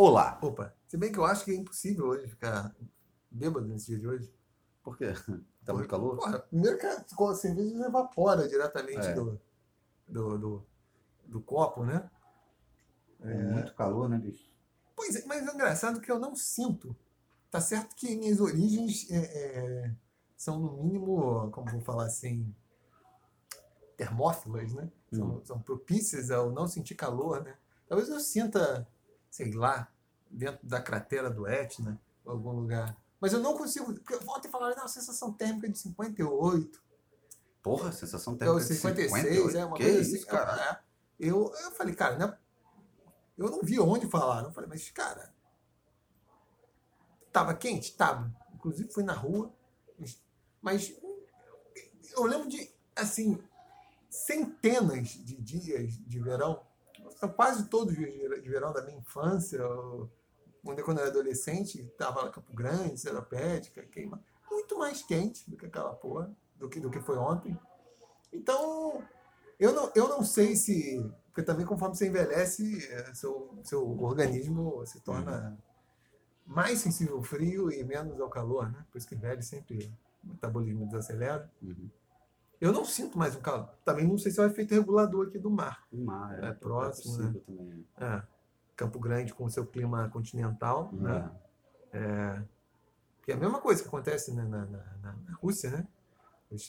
Olá. Opa, se bem que eu acho que é impossível hoje ficar bêbado nesse dia de hoje. Por quê? Tá muito calor? Porra, primeiro que a cerveja evapora diretamente É. do, do, do, do copo, né? É muito calor, né, bicho? Pois é, mas é engraçado que eu não sinto. Tá certo que minhas origens é, é, são, no mínimo, como vou falar assim, termófilas, né? São, Hum. são propícias ao não sentir calor, né? Talvez eu sinta, sei lá, dentro da cratera do Etna, em algum lugar. Mas eu não consigo. Porque ontem falaram, não, sensação térmica de 58. Porra, sensação É térmica de 56, 58. é uma que coisa isso, assim. cara? é. Eu, eu falei, cara, né? eu não vi onde falaram. Eu falei, mas, cara, tava quente? Tava. Inclusive fui na rua. Mas eu lembro de, assim, centenas de dias de verão. Quase todos os de verão da minha infância. Quando eu era adolescente, estava lá em Campo Grande, Seropédica, queima. Muito mais quente do que aquela porra, do que, do que foi ontem. Então, eu não, eu não sei se. Porque também, conforme você envelhece, eh, seu, seu organismo se torna mais sensível ao frio e menos ao calor, né? Por isso que velho sempre o metabolismo desacelera. Uhum. Eu não sinto mais um calor. Também não sei se é o efeito regulador aqui do mar. O mar, é, É próximo, possível também. É. Campo Grande com o seu clima continental, né? É. Que é a mesma coisa que acontece né, na, na, na- Rússia, né?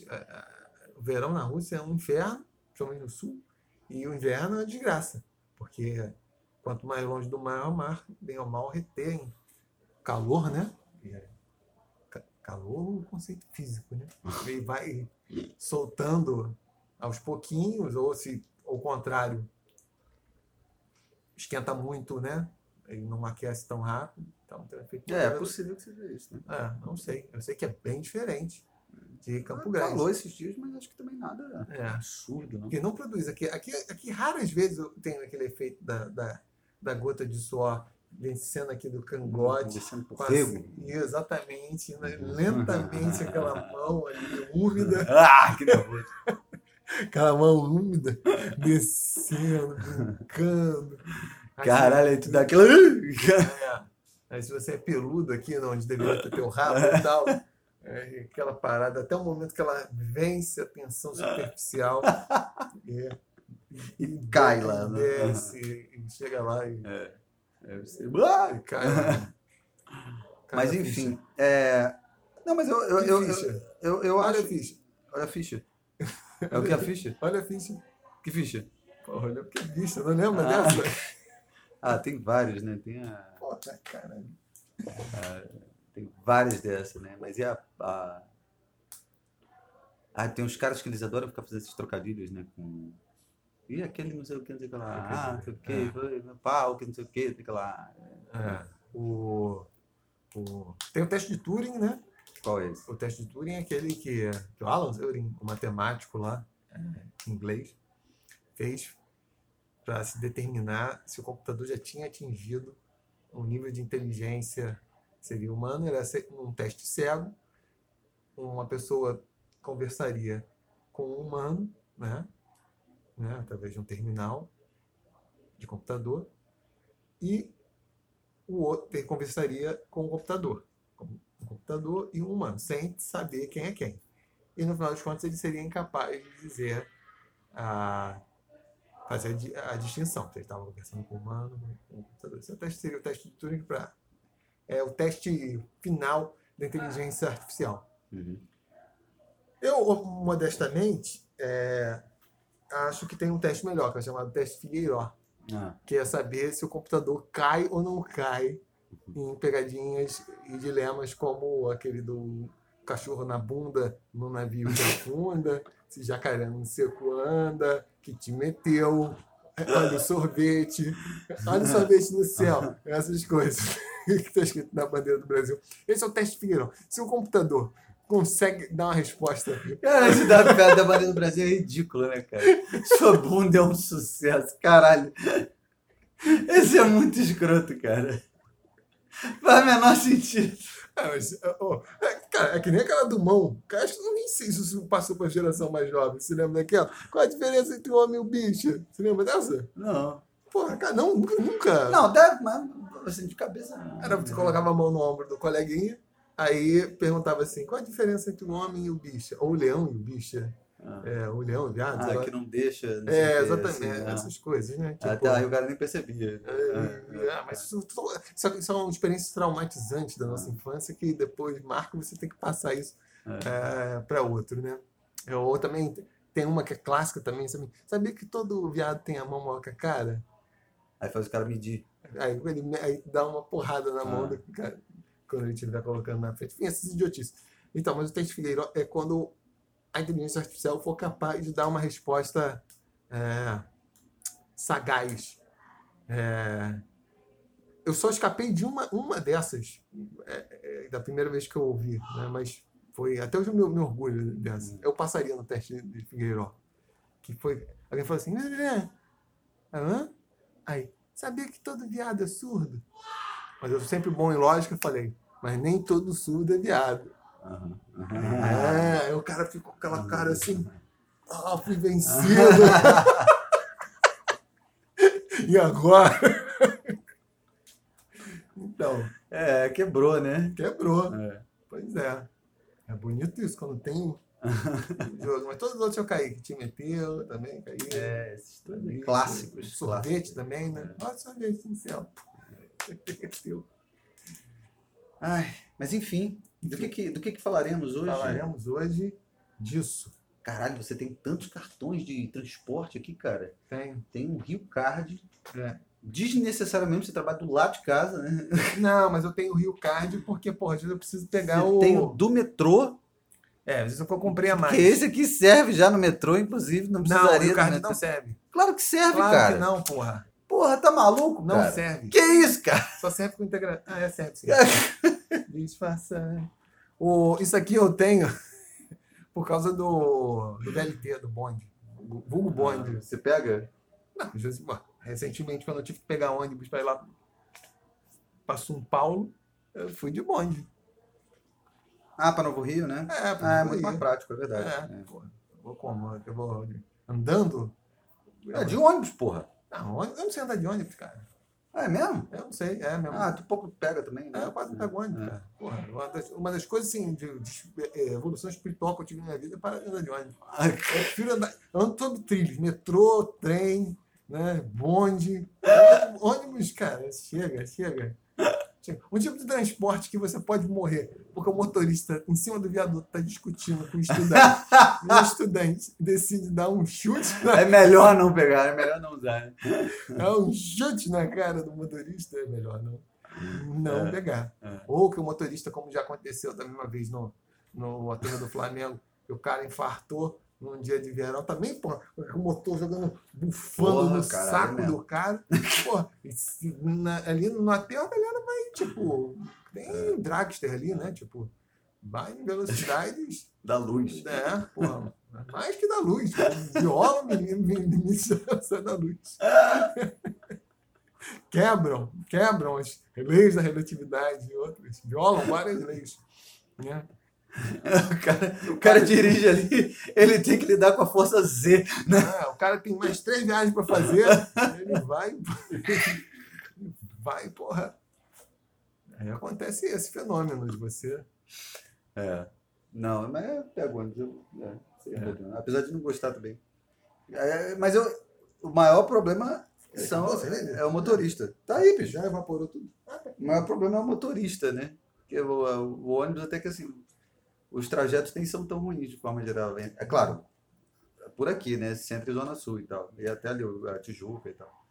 A- a- O verão na Rússia é um inferno, principalmente no sul, e o inverno é uma desgraça, porque quanto mais longe do mar, o mar, bem ou mal, retém calor, né? É ca- Calor é um conceito físico, né? Ele vai soltando aos pouquinhos, ou se, ao contrário, esquenta muito, né? Ele não aquece tão rápido. Então, tem um efeito É, é possível que seja isso, né? É, não sei. Eu sei que é bem diferente de Campo Ah, Grande. Falou esses dias, mas acho que também nada É. absurdo, não. Porque não produz. Aqui, aqui, aqui raras vezes tenho aquele efeito da, da, da gota de suor descendo aqui do cangote. Descendo por rego. Exatamente. né? Lentamente aquela mão ali úmida. Ah, que nervoso. Aquela mão úmida descendo, brincando. Caralho, aí tu dá aquela. é. Aí se você é peludo aqui, né, onde deveria ter teu rabo e tal, é, aquela parada, até o momento que ela vence a tensão superficial é, E cai lá, né? Desce, e chega lá e, É. É, você- Ah! Cai Mas a enfim, ficha. é. Não, mas eu, eu, eu, eu, eu, eu Olha acho. a ficha. Olha a ficha. É o que a ficha? Olha a ficha. Que ficha? Olha que ficha, não lembra Ah. dessa? Ah, tem vários, né? Tem, a, Porra, caralho. tem várias dessas, né? Mas e a, a. Ah, tem uns caras que eles adoram ficar fazendo esses trocadilhos, né? Com. E aquele não sei o que, não sei o que lá. Ah, não sei o que, É. pau, que não sei o que, não sei o que lá. É, o, o, tem o teste de Turing, né? Qual é esse? O teste de Turing é aquele que, que o Alan Turing, o matemático lá, é, em inglês, fez para se determinar se o computador já tinha atingido um nível de inteligência seria humano. Era um teste cego. Uma pessoa conversaria com um humano, né? Né? através de um terminal de computador, e o outro conversaria com o computador um computador e um humano, sem saber quem é quem. E no final das contas ele seria incapaz de dizer a fazer a, a distinção. Se ele estava conversando com o humano com o computador. Esse é o teste, seria o teste de Turing para é o teste final da inteligência artificial. Uhum. Eu, modestamente, é, acho que tem um teste melhor, que é chamado teste Figueiró, Ah, que é saber se o computador cai ou não cai em pegadinhas e dilemas como aquele do cachorro na bunda no navio que afunda, se jacaré no seco anda, que te meteu, olha o sorvete, olha o sorvete no céu, essas coisas que está escrito na bandeira do Brasil. Esse é o teste Figueiró. Se o computador consegue dar uma resposta Cara, esse da piada da bandeira do Brasil é ridículo, né, cara? Sua bunda é um sucesso, caralho. Esse é muito escroto, cara. Faz o menor sentido. É, mas, ó, é, cara, é que nem aquela do mão. Cara, acho que eu nem sei se isso passou para a geração mais jovem. Você lembra daquela? Qual a diferença entre o homem e o bicho? Você lembra dessa? Não. Porra, cara, não, nunca. nunca. Não, deve, mas assim, de cabeça. não. Era, você colocava a mão no ombro do coleguinha, aí perguntava assim: qual a diferença entre o homem e o bicho? Ou o leão e o bicho? Ah, É, o leão e o viado? Ah, que não deixa. não É, exatamente. assim, ah. essas coisas, né? Tipo, Até aí o cara nem percebia. é, É, é, mas isso, isso são experiências traumatizantes da nossa infância que depois marca você tem que passar isso para outro, né? Ou também tem uma que é clássica também, sabe? Sabia que todo viado tem a mão maior que a cara? Aí faz o cara medir. Aí ele aí dá uma porrada na mão Ah. do cara quando ele estiver colocando na frente. Enfim, essas idiotices. Então, mas o teste Figueiredo é quando a inteligência artificial for capaz de dar uma resposta é, sagaz. É, eu só escapei de uma, uma dessas é, é, da primeira vez que eu ouvi, né? mas foi até hoje eu me, me orgulho dessa. Eu passaria no teste de Figueiredo. Que foi. Alguém falou assim, "Né, Hã? Aí, sabia que todo viado é surdo? Mas eu sempre bom em lógica falei, mas nem todo surdo é viado. Aham. É, aí o cara ficou com aquela cara assim, ah, fui vencido. e agora? então, É, quebrou, né? quebrou. É. Pois é. É bonito isso quando tem jogo. Mas todos os outros eu caí, que te meteu também, caí. É, esses clássicos. Sorvete clássicos. também, né? Olha sorvete no céu. Derreteu. Ai, mas enfim, do que que, do que que falaremos hoje? Falaremos hoje disso. Caralho, você tem tantos cartões de transporte aqui, cara. Tem. Tem um Rio Card. É. Desnecessariamente você trabalha do lado de casa, né? Não, mas eu tenho o Rio Card porque, porra, às vezes eu preciso pegar Você o. tem o do metrô, É, às vezes eu comprei a mais. que esse aqui serve já no metrô, inclusive, não Não, o precisaria Rio Card não serve. Claro que serve, Claro cara. que não, porra. Porra, tá maluco, Não cara? serve. Que isso, cara? Só serve com integração. Ah, é, serve sim. Disfarça. O, isso aqui eu tenho por causa do, do VLT, do bonde. Vulgo bonde. Você pega? Não, às vezes, bom, recentemente, quando eu tive que pegar ônibus para ir lá para São Paulo, eu fui de bonde. Ah, pra Novo Rio, né? É, pra Ah, é muito Rio. mais prático, é verdade. É, eu vou como? Eu vou andando? É, de ônibus, porra. Não, eu não sei andar de ônibus, cara. Ah, é mesmo? Eu não sei, é mesmo. Ah, tu pouco pega também, né? É, eu quase não pego ônibus, É. cara. Porra, uma, das, uma das coisas, assim, de, de eh, evolução espiritual que eu tive na minha vida é parar de andar de ônibus. Eu prefiro andar, eu ando todo trilhos, metrô, trem, né, bonde. Ônibus, cara, chega, chega. Um tipo de transporte que você pode morrer, porque o motorista em cima do viaduto está discutindo com o estudante. e o estudante decide dar um chute na É melhor não pegar, é melhor não usar. né? Dá um chute na cara do motorista, é melhor não, não É, pegar. é. Ou que o motorista, como já aconteceu da mesma vez no, no aterro do Flamengo, o cara infartou num dia de verão, também, pô, o motor jogando, bufando Porra, no caralho, saco mesmo. do cara. Pô, na- ali no aterro a galera vai, tipo, tem É. dragster ali, né? Tipo, vai em velocidades Da luz. é, porra, mais que da luz. Violam o limite da luz. Quebram, quebram as leis da relatividade e outras. Violam várias leis. Né? O cara, o cara dirige ali, ele tem que lidar com a força Z. É, o cara tem mais três viagens para fazer, ele vai. Vai, porra. Aí acontece esse fenômeno de você. É. Não, mas eu pego. Eu, é, sem problema. Apesar de não gostar também. É, mas eu, o maior problema são, né? é o motorista. Tá aí, bicho. Já evaporou tudo. O maior problema é o motorista, né? Porque o, o ônibus até que assim, os trajetos nem são tão ruins de forma geral. É claro, por aqui, né? Centro e Zona Sul e tal. E até ali, a Tijuca e tal.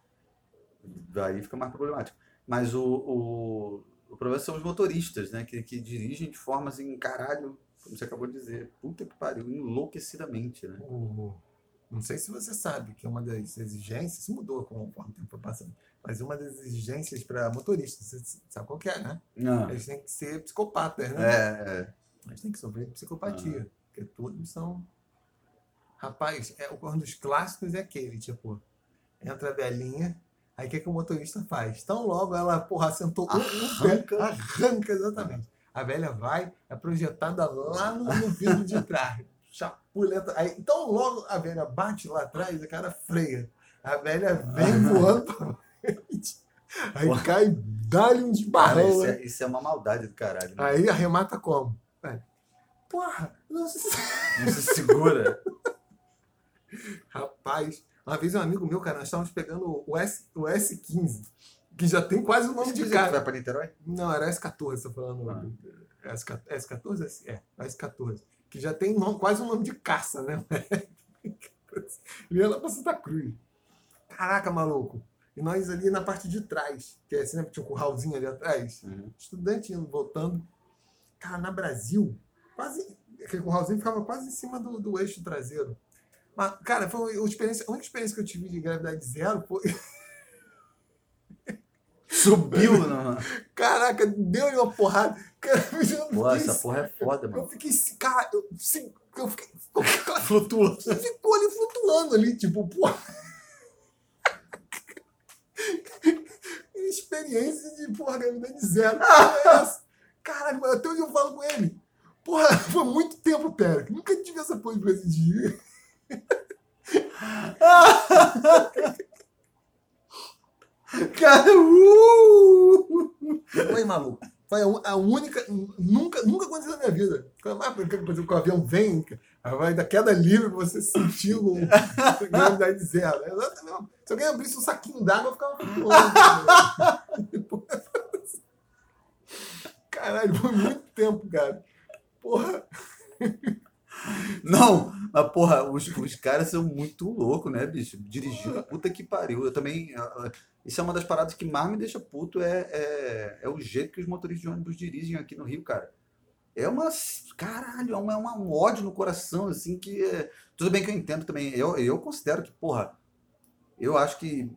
Daí fica mais problemático. Mas o, o, o problema são os motoristas, né? Que, que dirigem de forma assim, caralho, como você acabou de dizer, puta que pariu, enlouquecidamente, né? O- não sei se você sabe que uma das exigências, mudou conforme o tempo foi passando, mas uma das exigências para motoristas, você sabe qual que é, né? Não. Eles têm que ser psicopatas, né? É, é. Eles têm que sofrer de psicopatia, porque todos são. Rapaz, é, um dos clássicos é aquele, tipo, entra a velhinha, aí o que, que o motorista faz? Tão logo ela, porra, sentou um, um pé, Arranca. arranca exatamente. A velha vai, é projetada lá no, no vidro de trás, chapuleta. Aí, então logo a velha bate lá atrás, a cara freia. A velha vem voando pra frente. Aí cai, dá-lhe um Cara, esbarrão. isso, né? é, isso é uma maldade do caralho. Né? Aí arremata como? Velho, Porra, não se... Não se segura. Rapaz, uma vez um amigo meu, cara, nós estávamos pegando o, S, o S15, que já tem quase o nome de Você vai cara. pra Niterói? Não, era S14, tô falando. Ah. S14, S14? S- É, S14. Que já tem nome, quase o nome de caça, né? Ele ia lá pra Santa Cruz. Caraca, maluco. E nós ali na parte de trás, que é sempre tinha um curralzinho ali atrás. Uhum. Estudante indo, voltando. Cara, na Brasil, quase. Aquele curralzinho ficava quase em cima do, do eixo traseiro. Mas, cara, foi a, experiência, a única experiência que eu tive de gravidade zero foi. Subiu, não. Caraca, deu-lhe uma porrada. Cara, eu Pô, fiquei- essa porra é foda, Eu mano. fiquei. Cara, eu, sim, eu fiquei. Flutua. Você ficou ali flutuando ali, tipo, pô. Experiência de, porra, gravidade zero. Porra, é essa? Caralho, até hoje eu falo com ele. Porra, foi muito tempo, pera. Nunca tive essa porra pra esse dia. Cara, uh! Foi maluco. Foi a única. Nunca, nunca aconteceu na minha vida. Ah, porque, por exemplo, que o avião vem, vai da queda livre você sentiu gravidade zero. Exatamente. Se alguém abrisse um saquinho d'água, eu ficava. Caralho, foi muito tempo, cara. Porra. Não, mas porra, os, os caras são muito loucos, né, bicho? Dirigindo, puta que pariu. Eu também. ah, Isso é uma das paradas que mais me deixa puto, é, é, é o jeito que os motoristas de ônibus dirigem aqui no Rio, cara. É uma. Caralho, é uma, é uma- um ódio no coração, assim, que. é- Tudo bem que eu entendo também. Eu, eu considero que, porra, eu acho que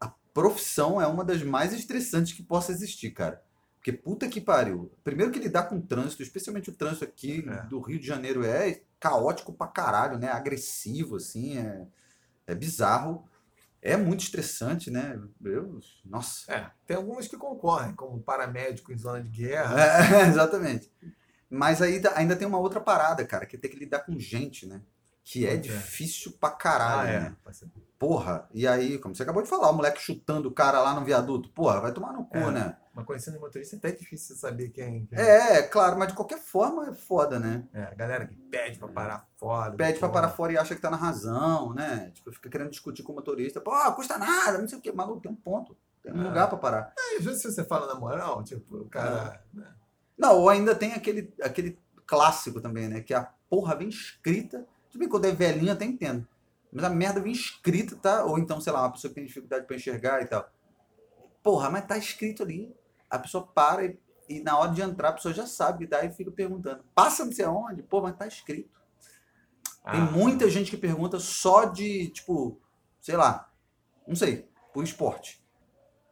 a profissão é uma das mais estressantes que possa existir, cara. Porque puta que pariu. Primeiro que lidar com o trânsito, especialmente o trânsito aqui É. do Rio de Janeiro, é caótico pra caralho, né? Agressivo, assim, é, é bizarro. É muito estressante, né? Eu, nossa. É, tem algumas que concorrem, como paramédico em zona de guerra. É, exatamente. Mas aí dá- ainda tem uma outra parada, cara, que é ter que lidar com gente, né? Que é é. difícil pra caralho, Ah, é. né? Porra, e aí, como você acabou de falar, o moleque chutando o cara lá no viaduto, porra, vai tomar no cu, É. né? Mas conhecendo motorista é até difícil saber quem. quem- É, claro, mas de qualquer forma é foda, né? É, a galera que pede pra parar fora. Pede pra parar fora e acha que tá na razão, né? Tipo, fica querendo discutir com o motorista. Pô, custa nada, não sei o quê. Maluco, tem um ponto. Tem um É. lugar pra parar. É, às vezes se você fala na moral, tipo, o cara. né? Não, ou ainda tem aquele, aquele clássico também, né? Que a porra vem escrita. Tudo bem, quando é velhinho até entendo. Mas a merda vem escrita, tá? Ou então, sei lá, uma pessoa que tem dificuldade pra enxergar e tal. Porra, mas tá escrito ali. A pessoa para e, e na hora de entrar a pessoa já sabe, daí fica perguntando. Passa não sei aonde? Pô, mas tá escrito. Tem Ah, muita gente que pergunta só de, tipo, sei lá, não sei, por esporte.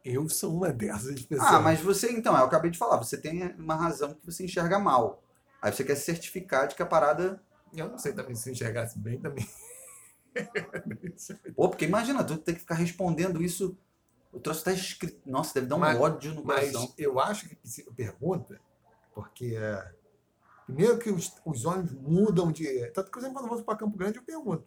Eu sou uma dessas pessoas. Ah, mas você, então, eu acabei de falar, você tem uma razão que você enxerga mal. Aí você quer certificar de que a parada. Eu não sei também se eu enxergasse bem também. Pô, porque imagina, tu ter que ficar respondendo isso. O troço tá escrito. Nossa, deve dar um Mas- ódio no Mas coração. eu acho que pergunta, porque é, primeiro que os, os ônibus mudam de. Tanto que, por exemplo, quando eu vou para Campo Grande, eu pergunto.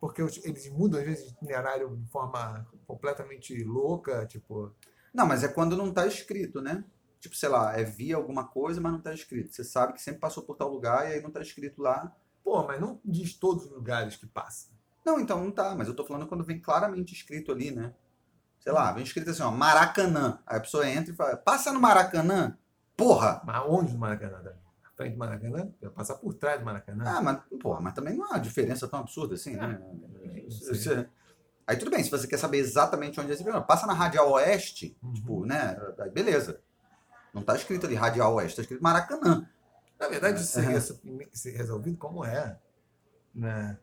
Porque os- eles mudam, às vezes, de itinerário de forma completamente louca, tipo. Não, mas é quando não tá escrito, né? Tipo, sei lá, é via alguma coisa, mas não tá escrito. Você sabe que sempre passou por tal lugar e aí não tá escrito lá. Pô, mas não diz todos os lugares que passa. Não, então não tá, mas eu tô falando quando vem claramente escrito ali, né? Sei lá, vem escrito assim, ó, Maracanã. Aí a pessoa entra e fala, passa no Maracanã? Porra! Mas onde no Maracanã? também? Na frente do Maracanã? Vai passar por trás do Maracanã? Ah, mas, porra, mas também não há diferença tão absurda assim, né? Você- sei. Aí tudo bem, se você quer saber exatamente onde é esse programa, passa na Radial Oeste, Uhum. tipo, né? Aí beleza. Não tá escrito ali Radial Oeste, tá escrito Maracanã. Na verdade, isso É. seria ser resolvido como é na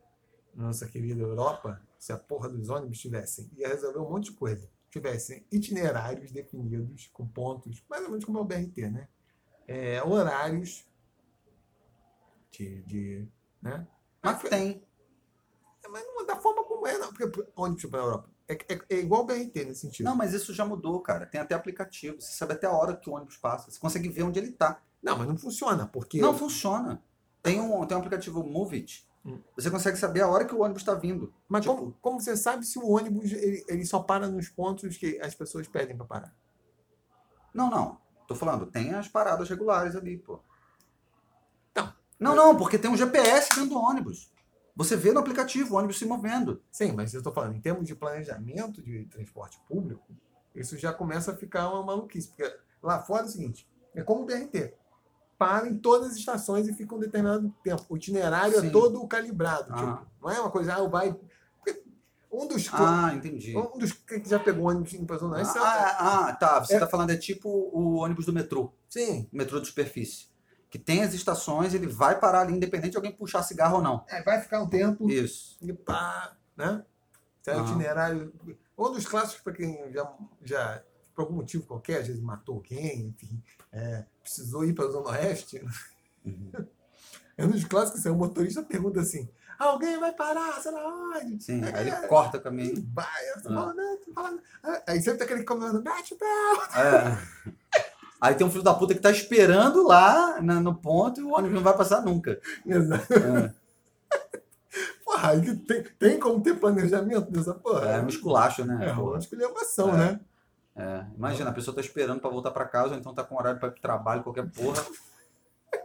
nossa querida Europa, se a porra dos ônibus tivessem, ia resolver um monte de coisa. Tivessem itinerários definidos com pontos, mais ou menos como é o BRT, né? É, horários de, de né? Mas tem. Mas não é da forma como é, não. Porque ônibus para a Europa é, é- é igual o BRT nesse sentido. Não, mas isso já mudou, cara. Tem até aplicativo. Você sabe até a hora que o ônibus passa. Você consegue ver onde ele tá. Não, mas não funciona, porque Não funciona. Tem um, tem um aplicativo Move It Hum. Você consegue saber a hora que o ônibus está vindo. Mas Tipo- como, como você sabe se o ônibus ele, ele só para nos pontos que as pessoas pedem para parar? Não, não. Tô falando, tem as paradas regulares ali, pô. Não. Não, não, porque tem um GPS dentro do ônibus. Você vê no aplicativo o ônibus se movendo. Sim, mas eu estou falando, em termos de planejamento de transporte público, isso já começa a ficar uma maluquice. Porque lá fora é o seguinte: é como o BRT. Para em todas as estações e fica um determinado tempo. O itinerário é Sim. todo calibrado. Ah. tipo, não é uma coisa, ah, vai. Um dos, Ah, entendi. um dos que já pegou ônibus em Oeste, é- Ah, ah, tá. Você É- está falando, é tipo o ônibus do metrô, sim. o metrô de superfície. Que tem as estações, ele vai parar ali, independente de alguém puxar cigarro ou não. É, vai ficar um tempo Isso. e pá, né? Sai o Aham. itinerário. Um dos clássicos para quem já, já, por algum motivo qualquer, às vezes matou alguém, enfim, é, precisou ir para a Zona Oeste. É um dos clássicos, assim, o motorista pergunta assim: alguém vai parar, sei lá onde? Sim, aí É. ele corta o caminho. vai, Ah. Aí sempre tem aquele comando, bate o pé. É. Aí tem um filho da puta que tá esperando lá na- no ponto e o ônibus não vai passar nunca. Exato. É, Porra, aí tem, tem como ter planejamento dessa porra? é um esculacho, né? É, pô? uma esculhambação, É. né? É, imagina, a pessoa tá esperando pra voltar pra casa, ou então tá com horário pra ir pro trabalho, qualquer porra.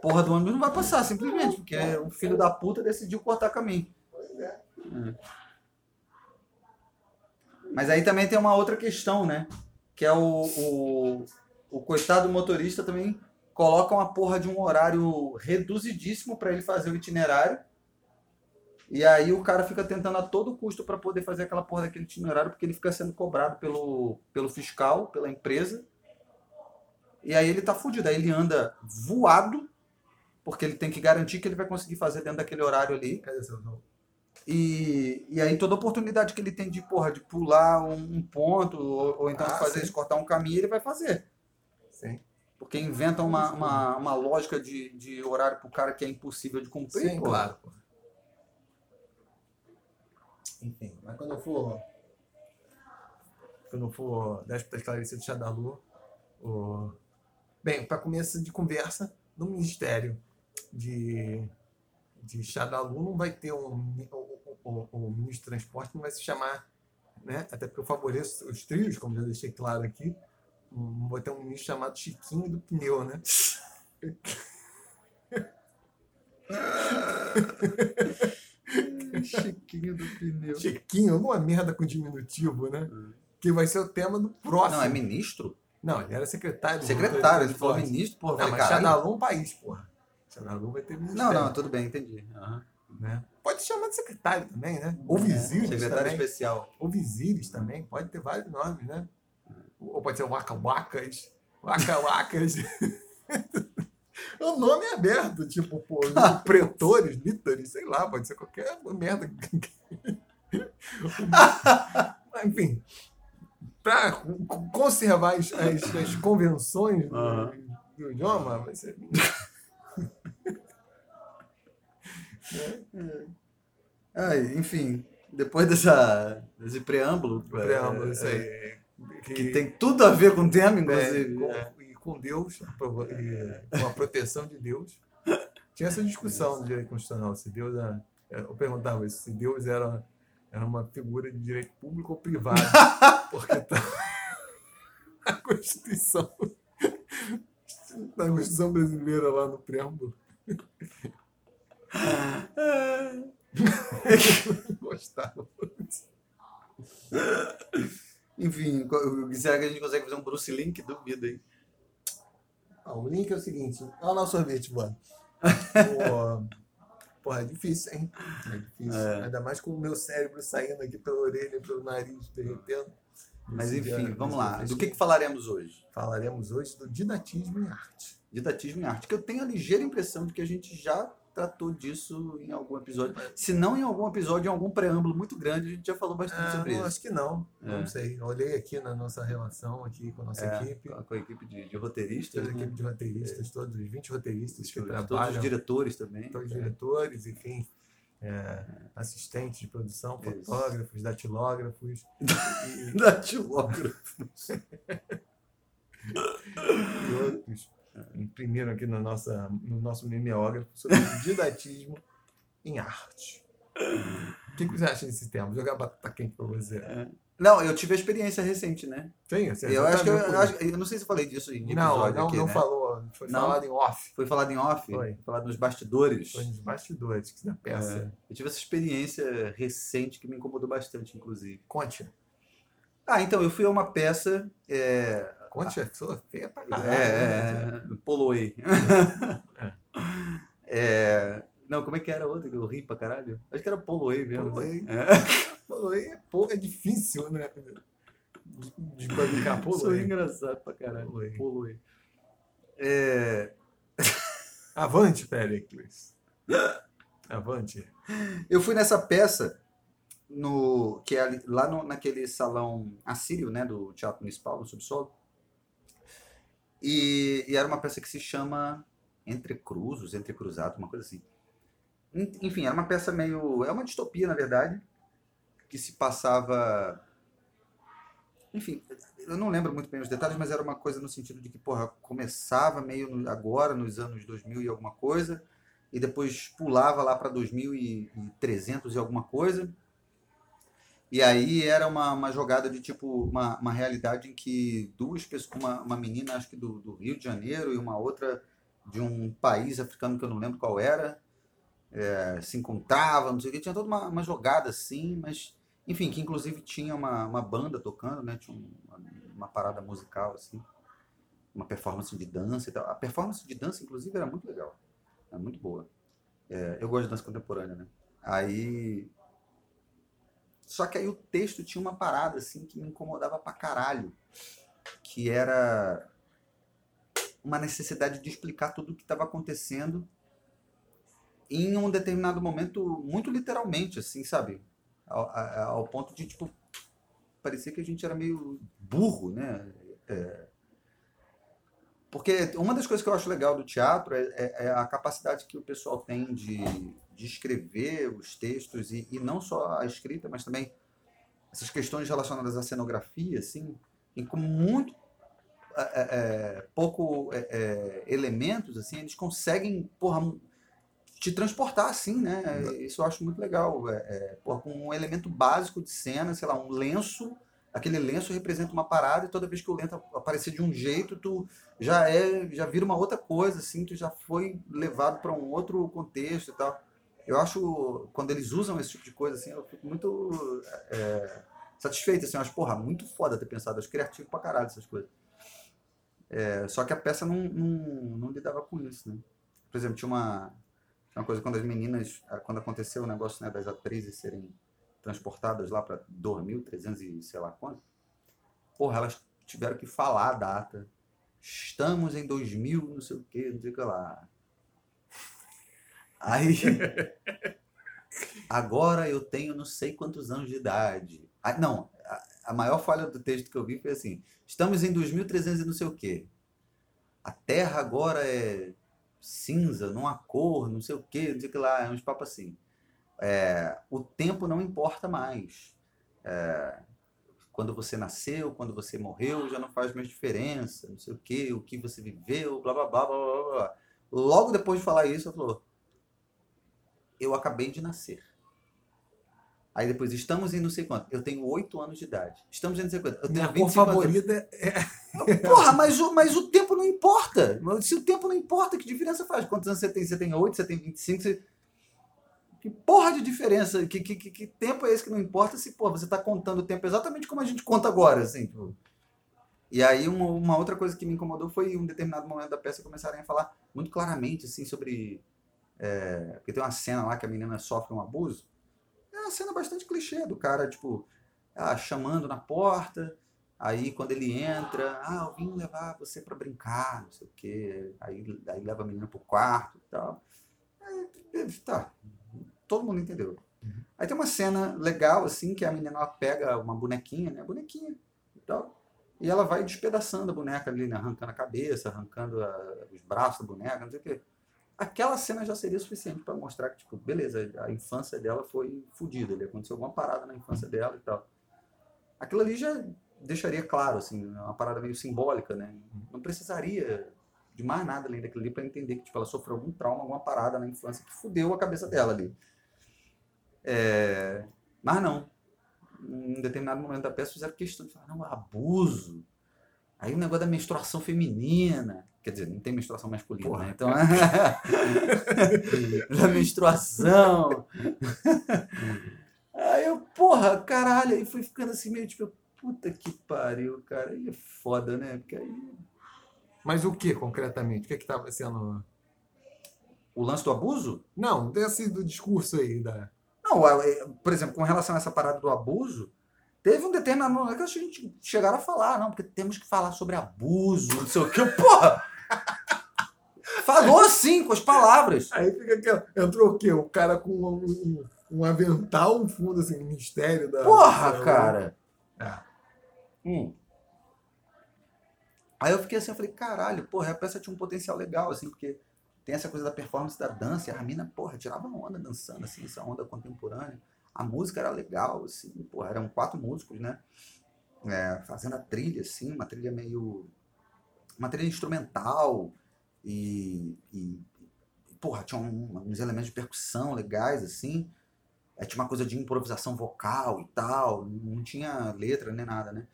Porra do ônibus não vai passar, simplesmente, porque o filho da puta decidiu cortar caminho. É. Mas aí também tem uma outra questão, né? Que é o, o, o coitado motorista também coloca uma porra de um horário reduzidíssimo para ele fazer o itinerário. E aí o cara fica tentando a todo custo para poder fazer aquela porra daquele itinerário, porque ele fica sendo cobrado pelo, pelo fiscal, pela empresa. E aí ele tá fudido. Aí ele anda voado, porque ele tem que garantir que ele vai conseguir fazer dentro daquele horário ali. E, e aí toda oportunidade que ele tem de, porra, de pular um, um ponto, ou, ou então Ah, fazer sim. isso, cortar um caminho, ele vai fazer. Sim. Porque inventa uma, uma, uma lógica de, de horário pro cara que é impossível de cumprir. Sim, claro. Pô. Enfim, mas quando eu for. Quando eu for déspota esclarecido Xadalu, o... bem, para começo de conversa, no Ministério de, de Xadalu não vai ter um. O, o, o, ministro do Transporte não vai se chamar, né? Até porque eu favoreço os trios, como já deixei claro aqui. Não vai ter um ministro chamado Chiquinho do Pneu, né? Chiquinho do pneu. Chiquinho, alguma merda com diminutivo, né? Hum. Que vai ser o tema do próximo. Não, é ministro? Não, ele era secretário. do Secretário, ele falou ministro, porra. Não, mas. Xadalu é um país, porra. Xadalu vai ter Não, ministério. não, tudo bem, entendi. Aham. Né? Pode chamar de secretário também, né? Ou É, Visíris secretário também. especial. Ou Visíris também. Pode ter vários nomes, né? Ou pode ser Waka Wakas. Waka Wakas. o nome é aberto, tipo, pô, pretores, lítores, sei lá, pode ser qualquer merda. Enfim, para conservar as, as- as convenções do, Aham. do idioma, vai ser. Ai, enfim, depois dessa, desse preâmbulo, preâmbulo, é, isso aí. que tem tudo a ver com o tema, É, inclusive. com- É. e com Deus, e com a proteção de Deus. Tinha essa discussão no direito constitucional, se Deus era, eu perguntava isso, se Deus era, era uma figura de direito público ou privado, porque tá a Constituição, na Constituição brasileira lá no preâmbulo. Gostava. Enfim, será que a gente consegue fazer um Bruce Link? Duvido, hein? Ah, o link é o seguinte. Olha lá o sorvete, mano. Pô, Porra, é difícil, hein? É difícil. É. Ainda mais com o meu cérebro saindo aqui pela orelha, pelo nariz, derretendo. Mas enfim, vamos lá. Do que, que falaremos hoje? Falaremos hoje do didatismo em arte. Didatismo em arte, que eu tenho a ligeira impressão de que a gente já tratou disso em algum episódio. Se não em algum episódio, em algum preâmbulo muito grande, a gente já falou bastante Ah, sobre não, isso. acho que não. É. Não sei. Olhei aqui na nossa relação aqui com a nossa É, equipe. com a- com equipe de, de roteiristas, Toda a né? equipe de roteiristas, todos os 20 roteiristas que todos trabalham. os diretores também. todos os É. diretores, enfim, é, assistentes de produção, Isso. fotógrafos, datilógrafos e, Datilógrafo. e outros imprimiram aqui no, nossa, no nosso mimeógrafo sobre didatismo em arte. O que, que você acha desse tema? Jogar batata quente pra você. Não, eu tive a experiência recente, né? Sim, você Eu acho que eu, eu, acho- eu não sei se eu falei disso em Não, não, aqui, não né? falou. Foi Não? falado em off. Foi falado em off? Foi. Falado nos bastidores. Foi nos bastidores da peça. É, eu tive essa experiência recente que me incomodou bastante, inclusive. Conte. Ah, então, eu fui a uma peça. É, Conte a sua feia pra é, caralho. é, é, Poloei. É. É, não, como é que era outra que eu ri pra caralho? Acho que era Poloei mesmo. Poloei. É. Pô, é, pô, é difícil, né? De, fabricar pô, Sou é. engraçado pra caralho. Poloei. Poloei. É, Avante, Pericles. Avante. Eu fui nessa peça no que é ali- lá no- naquele salão assírio, né, do Teatro Municipal, no subsolo. E, e era uma peça que se chama Entre Cruzos, Entre Cruzados, uma coisa assim. En- Enfim, era uma peça meio. É uma distopia, na verdade, que se passava. Enfim, eu não lembro muito bem os detalhes, mas era uma coisa no sentido de que, porra, começava meio no- agora, nos anos 2000 e alguma coisa, e depois pulava lá para 2300 e alguma coisa. E aí era uma, uma jogada de tipo, uma, uma realidade em que duas pessoas, uma, uma menina, acho que do, do Rio de Janeiro, e uma outra de um país africano que eu não lembro qual era, é, se encontravam, não sei o que, tinha toda uma, uma jogada assim, mas, enfim, que inclusive tinha uma, uma banda tocando, né? Tinha um- uma, uma parada musical, assim, uma performance de dança e tal. A performance de dança, inclusive, era muito legal, era muito boa. É, eu gosto de dança contemporânea, né? Aí. Só que aí o texto tinha uma parada assim que me incomodava pra caralho. Que era uma necessidade de explicar tudo o que estava acontecendo em um determinado momento, muito literalmente, assim, sabe? Ao, ao ponto de, tipo, parecia que a gente era meio burro, né? É, porque uma das coisas que eu acho legal do teatro é, é- é a capacidade que o pessoal tem de, de escrever os textos e, e não só a escrita, mas também essas questões relacionadas à cenografia, assim, e com muito é, é, é, pouco é, é, elementos, assim, eles conseguem, porra, te transportar, assim, né? Isso eu acho muito legal. É, é, porra, com um elemento básico de cena, sei lá, um lenço, aquele lenço representa uma parada e toda vez que o lenço aparecer de um jeito, tu já é, já vira uma outra coisa, assim, tu já foi levado para um outro contexto e tal. Eu acho, quando eles usam esse tipo de coisa, assim, eu fico muito é, satisfeito, assim, eu acho, porra, muito foda ter pensado, acho criativo pra caralho essas coisas. É, só que a peça não, não, não lidava com isso, né? Por exemplo, tinha uma, tinha uma coisa quando as meninas, quando aconteceu o negócio né, das atrizes serem transportadas lá para 2.300 e sei lá quanto, porra, elas tiveram que falar a data. Estamos em 2000, não sei o que, não sei o que lá. Aí, agora eu tenho não sei quantos anos de idade. Ah, não, a, a maior falha do texto que eu vi foi assim: estamos em 2300 e não sei o quê. A Terra agora é cinza, não há cor, não sei o quê, não sei o que lá, é uns papos assim. É, o tempo não importa mais. É, quando você nasceu, quando você morreu, já não faz mais diferença, não sei o quê, o que você viveu, blá blá blá blá blá blá. Logo depois de falar isso, ela falou: Eu acabei de nascer. Aí depois, estamos em não sei quanto. Eu tenho 8 anos de idade. Estamos em não sei quanto. Eu tenho Minha cor 25 anos. favorita é. Porra, mas o, mas o tempo não importa. Se o tempo não importa, que diferença faz? Quantos anos você tem? Você tem 8, você tem 25, você... Que porra de diferença? Que, que, que, que tempo é esse que não importa se, pô, você está contando o tempo exatamente como a gente conta agora, assim, tipo. E aí uma, uma outra coisa que me incomodou foi em um determinado momento da peça começarem a falar muito claramente, assim, sobre... é, porque tem uma cena lá que a menina sofre um abuso. É uma cena bastante clichê do cara, tipo, ah, chamando na porta, Aí quando ele entra, ah, eu vim levar você pra brincar, não sei o quê. Aí, aí leva a menina pro quarto e tal. Aí, tá, todo mundo entendeu. Aí tem uma cena legal, assim, que a menina ela pega uma bonequinha, né? Bonequinha e tal. E ela vai despedaçando a boneca ali, né? arrancando a cabeça, arrancando a- os braços da boneca, não sei o quê. Aquela cena já seria suficiente para mostrar que, tipo, beleza, a infância dela foi fodida, ali aconteceu alguma parada na infância dela e tal. Aquilo ali já deixaria claro, assim, uma parada meio simbólica, né? Não precisaria de mais nada além daquilo ali para entender que tipo, ela sofreu algum trauma, alguma parada na infância que fudeu a cabeça dela ali. É, mas não. Em determinado momento da peça fizeram questão de falar, não, abuso. Aí o negócio da menstruação feminina. Quer dizer, não tem menstruação masculina, Porra. né? Então, da menstruação. Aí eu, porra, caralho, aí fui ficando assim meio tipo, puta que pariu, cara. Aí é foda, né? Porque aí. Mas o que concretamente? O que estava sendo. O lance do abuso? Não, desse do discurso aí da. Não, é, por exemplo, com relação a essa parada do abuso, teve um determinado momento que a gente chegaram a falar, não, porque temos que falar sobre abuso, não sei o que. Porra! Falou assim, com as palavras. Aí fica aquela. Entrou o quê? O cara com um, um, avental, um fundo assim, mistério da. Porra, da- cara! É. Hum. Aí eu fiquei assim, eu falei, caralho, porra, a peça tinha um potencial legal, assim, porque tem essa coisa da performance da dança, e a mina, porra, tirava onda dançando, assim, essa onda contemporânea. A música era legal, assim, porra, eram quatro músicos, né? É, fazendo a trilha, assim, uma trilha meio. Uma trilha instrumental e. e porra, tinha um- uns elementos de percussão legais, assim. Aí tinha uma coisa de improvisação vocal e tal, não tinha letra nem nada, né?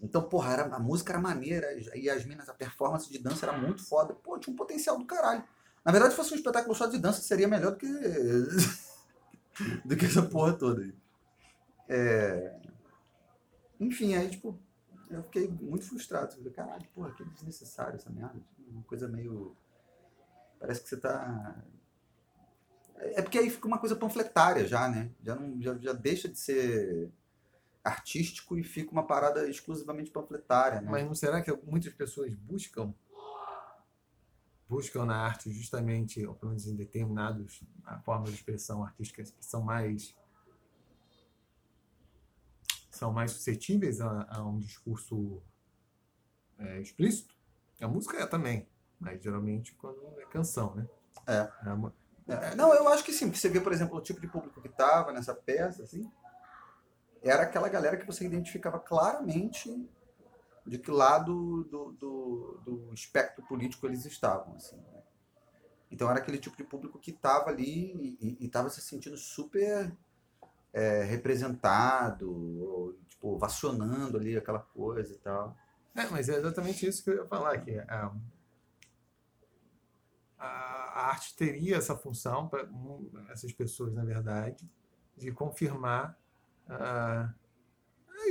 Então, porra, era, a música era maneira, e as minas, a performance de dança era muito foda. Pô, tinha um potencial do caralho. Na verdade, se fosse um espetáculo só de dança, seria melhor do que. do que essa porra toda aí. É... Enfim, aí, tipo, eu fiquei muito frustrado. Falei, caralho, porra, que desnecessário essa merda. Uma coisa meio. Parece que você tá. É porque aí fica uma coisa panfletária já, né? Já, não, já, já deixa de ser artístico e fica uma parada exclusivamente panfletária, né? Mas não será que muitas pessoas buscam buscam na arte justamente, ou pelo menos em determinados a forma de expressão artística que são mais são mais suscetíveis a, a um discurso é, explícito? A música é também, mas geralmente quando é canção, né? É. uma- É, não, eu acho que sim, porque você vê, por exemplo, o tipo de público que tava nessa peça, assim, era aquela galera que você identificava claramente de que lado do, do, do espectro político eles estavam, assim. né? Então era aquele tipo de público que estava ali e estava se sentindo super é, representado, ou, tipo, vacionando ali aquela coisa e tal. É, mas é exatamente isso que eu ia falar, que a, a, a arte teria essa função para essas pessoas, na verdade, de confirmar ah,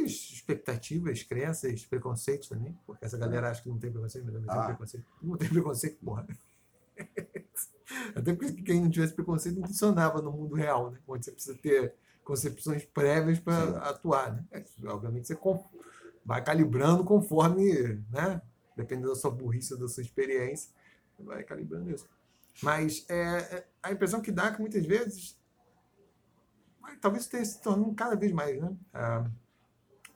as expectativas, crenças, preconceitos também, porque essa galera acha que não tem preconceito, mas também tem Ah. preconceito. Não tem preconceito, porra. Até porque quem não tivesse preconceito não funcionava no mundo real, né? Onde você precisa ter concepções prévias para atuar, né? É, obviamente você con- vai calibrando conforme, né? Dependendo da sua burrice, da sua experiência, vai calibrando isso. Mas é, é, a impressão que dá é que muitas vezes, talvez esteja se tornando cada vez mais, né? Ah,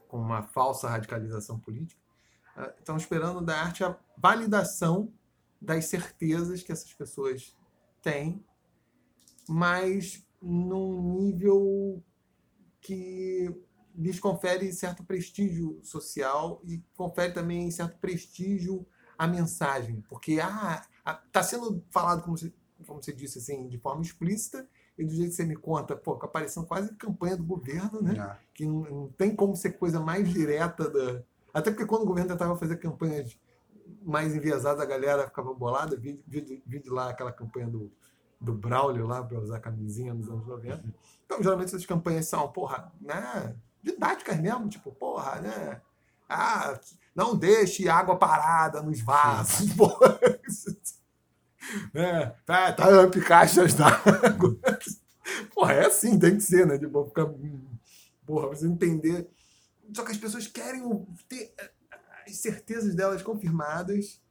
com uma falsa radicalização política, ah, estão esperando da arte a validação das certezas que essas pessoas têm, mas num nível que lhes confere certo prestígio social e confere também certo prestígio à mensagem, porque ah, está sendo falado como você, como você disse assim, de forma explícita e do jeito que você me conta, pô, aparecendo quase campanha do governo, né? Ah, que não, não tem como ser coisa mais direta da. Até porque quando o governo tentava fazer campanhas mais enviesadas, a galera ficava bolada. Vi, vi, vi de lá aquela campanha do, do Braulio lá para usar camisinha nos anos 90. Então, geralmente essas campanhas são, porra, né? Didáticas mesmo, tipo, porra, né? Ah, não deixe água parada nos vasos, porra. É, tá, tampe caixas d'água. Porra, é assim, tem que ser, né? Tipo, ficar. Porra, você entender. Só que as pessoas querem ter eh, as certezas delas confirmadas.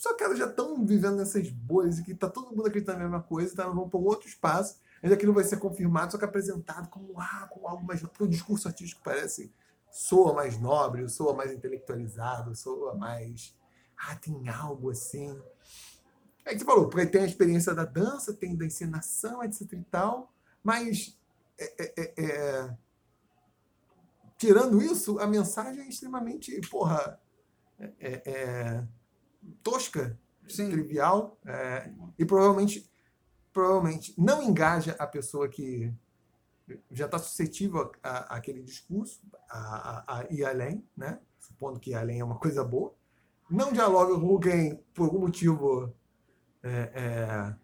Só que elas já estão vivendo nessas bolhas e que tá todo mundo acreditando na mesma coisa, então elas vão para um outro espaço. Ainda aquilo vai ser confirmado, só que apresentado como, ah, como algo mais. Porque o discurso artístico parece. soa mais nobre, soa mais intelectualizado, soa mais. Ah, tem algo assim. É que falou, porque tem a experiência da dança, tem da encenação, etc e tal, mas é, é, é, é, tirando isso, a mensagem é extremamente, porra, é, é, é, tosca, Sim. trivial, é, e provavelmente, provavelmente não engaja a pessoa que já está suscetível aquele discurso, a, a, a, ir além, né? supondo que além é uma coisa boa, não dialoga com quem, por algum motivo, é, é,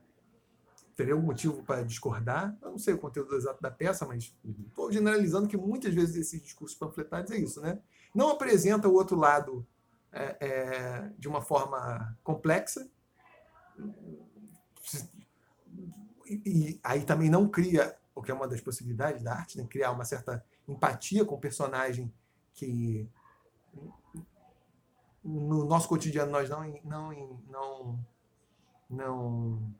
teria algum motivo para discordar. Eu não sei o conteúdo exato da peça, mas estou generalizando que muitas vezes esses discursos panfletários é isso. Né? Não apresenta o outro lado é, é de uma forma complexa, e, e aí também não cria o que é uma das possibilidades da arte, né? criar uma certa empatia com o personagem que no nosso cotidiano nós não não não não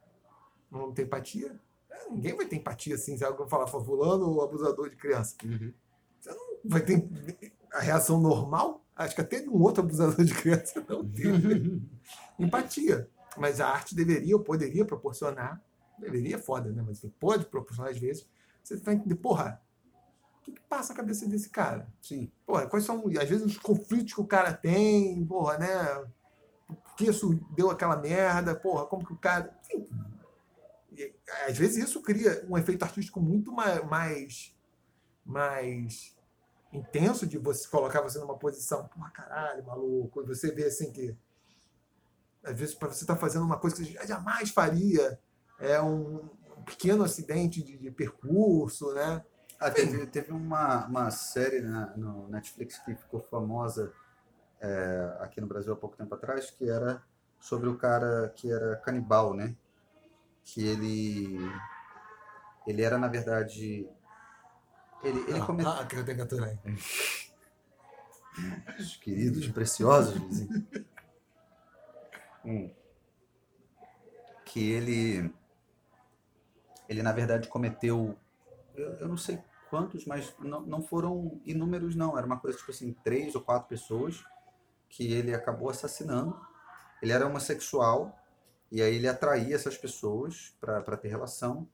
não tem empatia. É, ninguém vai ter empatia assim, se alguém falar fulano ou abusador de criança. Uhum. Você não vai ter a reação normal. Acho que até um outro abusador de criança não tem empatia. Mas a arte deveria ou poderia proporcionar deveria é foda, né? Mas pode proporcionar às vezes. Você vai entender, porra, o que, que, passa a cabeça desse cara? Sim. Porra, quais são, às vezes, os conflitos que o cara tem, porra, né? Por que isso deu aquela merda, porra, como que o cara. Enfim, às vezes isso cria um efeito artístico muito mais, mais, mais intenso de você colocar você numa posição, porra, caralho, maluco, e você vê assim que às vezes para você estar tá fazendo uma coisa que você jamais faria, é um pequeno acidente de, de percurso, né? Ah, teve, teve uma, uma série né, no Netflix que ficou famosa é, aqui no Brasil há pouco tempo atrás, que era sobre o cara que era canibal, né? Que ele ele era na verdade ele ele ah, cometeu ah, que eu tenho que aí. Os queridos, preciosos, hum. que ele ele na verdade cometeu, eu, eu não sei quantos, mas não, não foram inúmeros não, era uma coisa tipo assim, três ou quatro pessoas que ele acabou assassinando. Ele era homossexual e aí ele atraía essas pessoas para ter relação.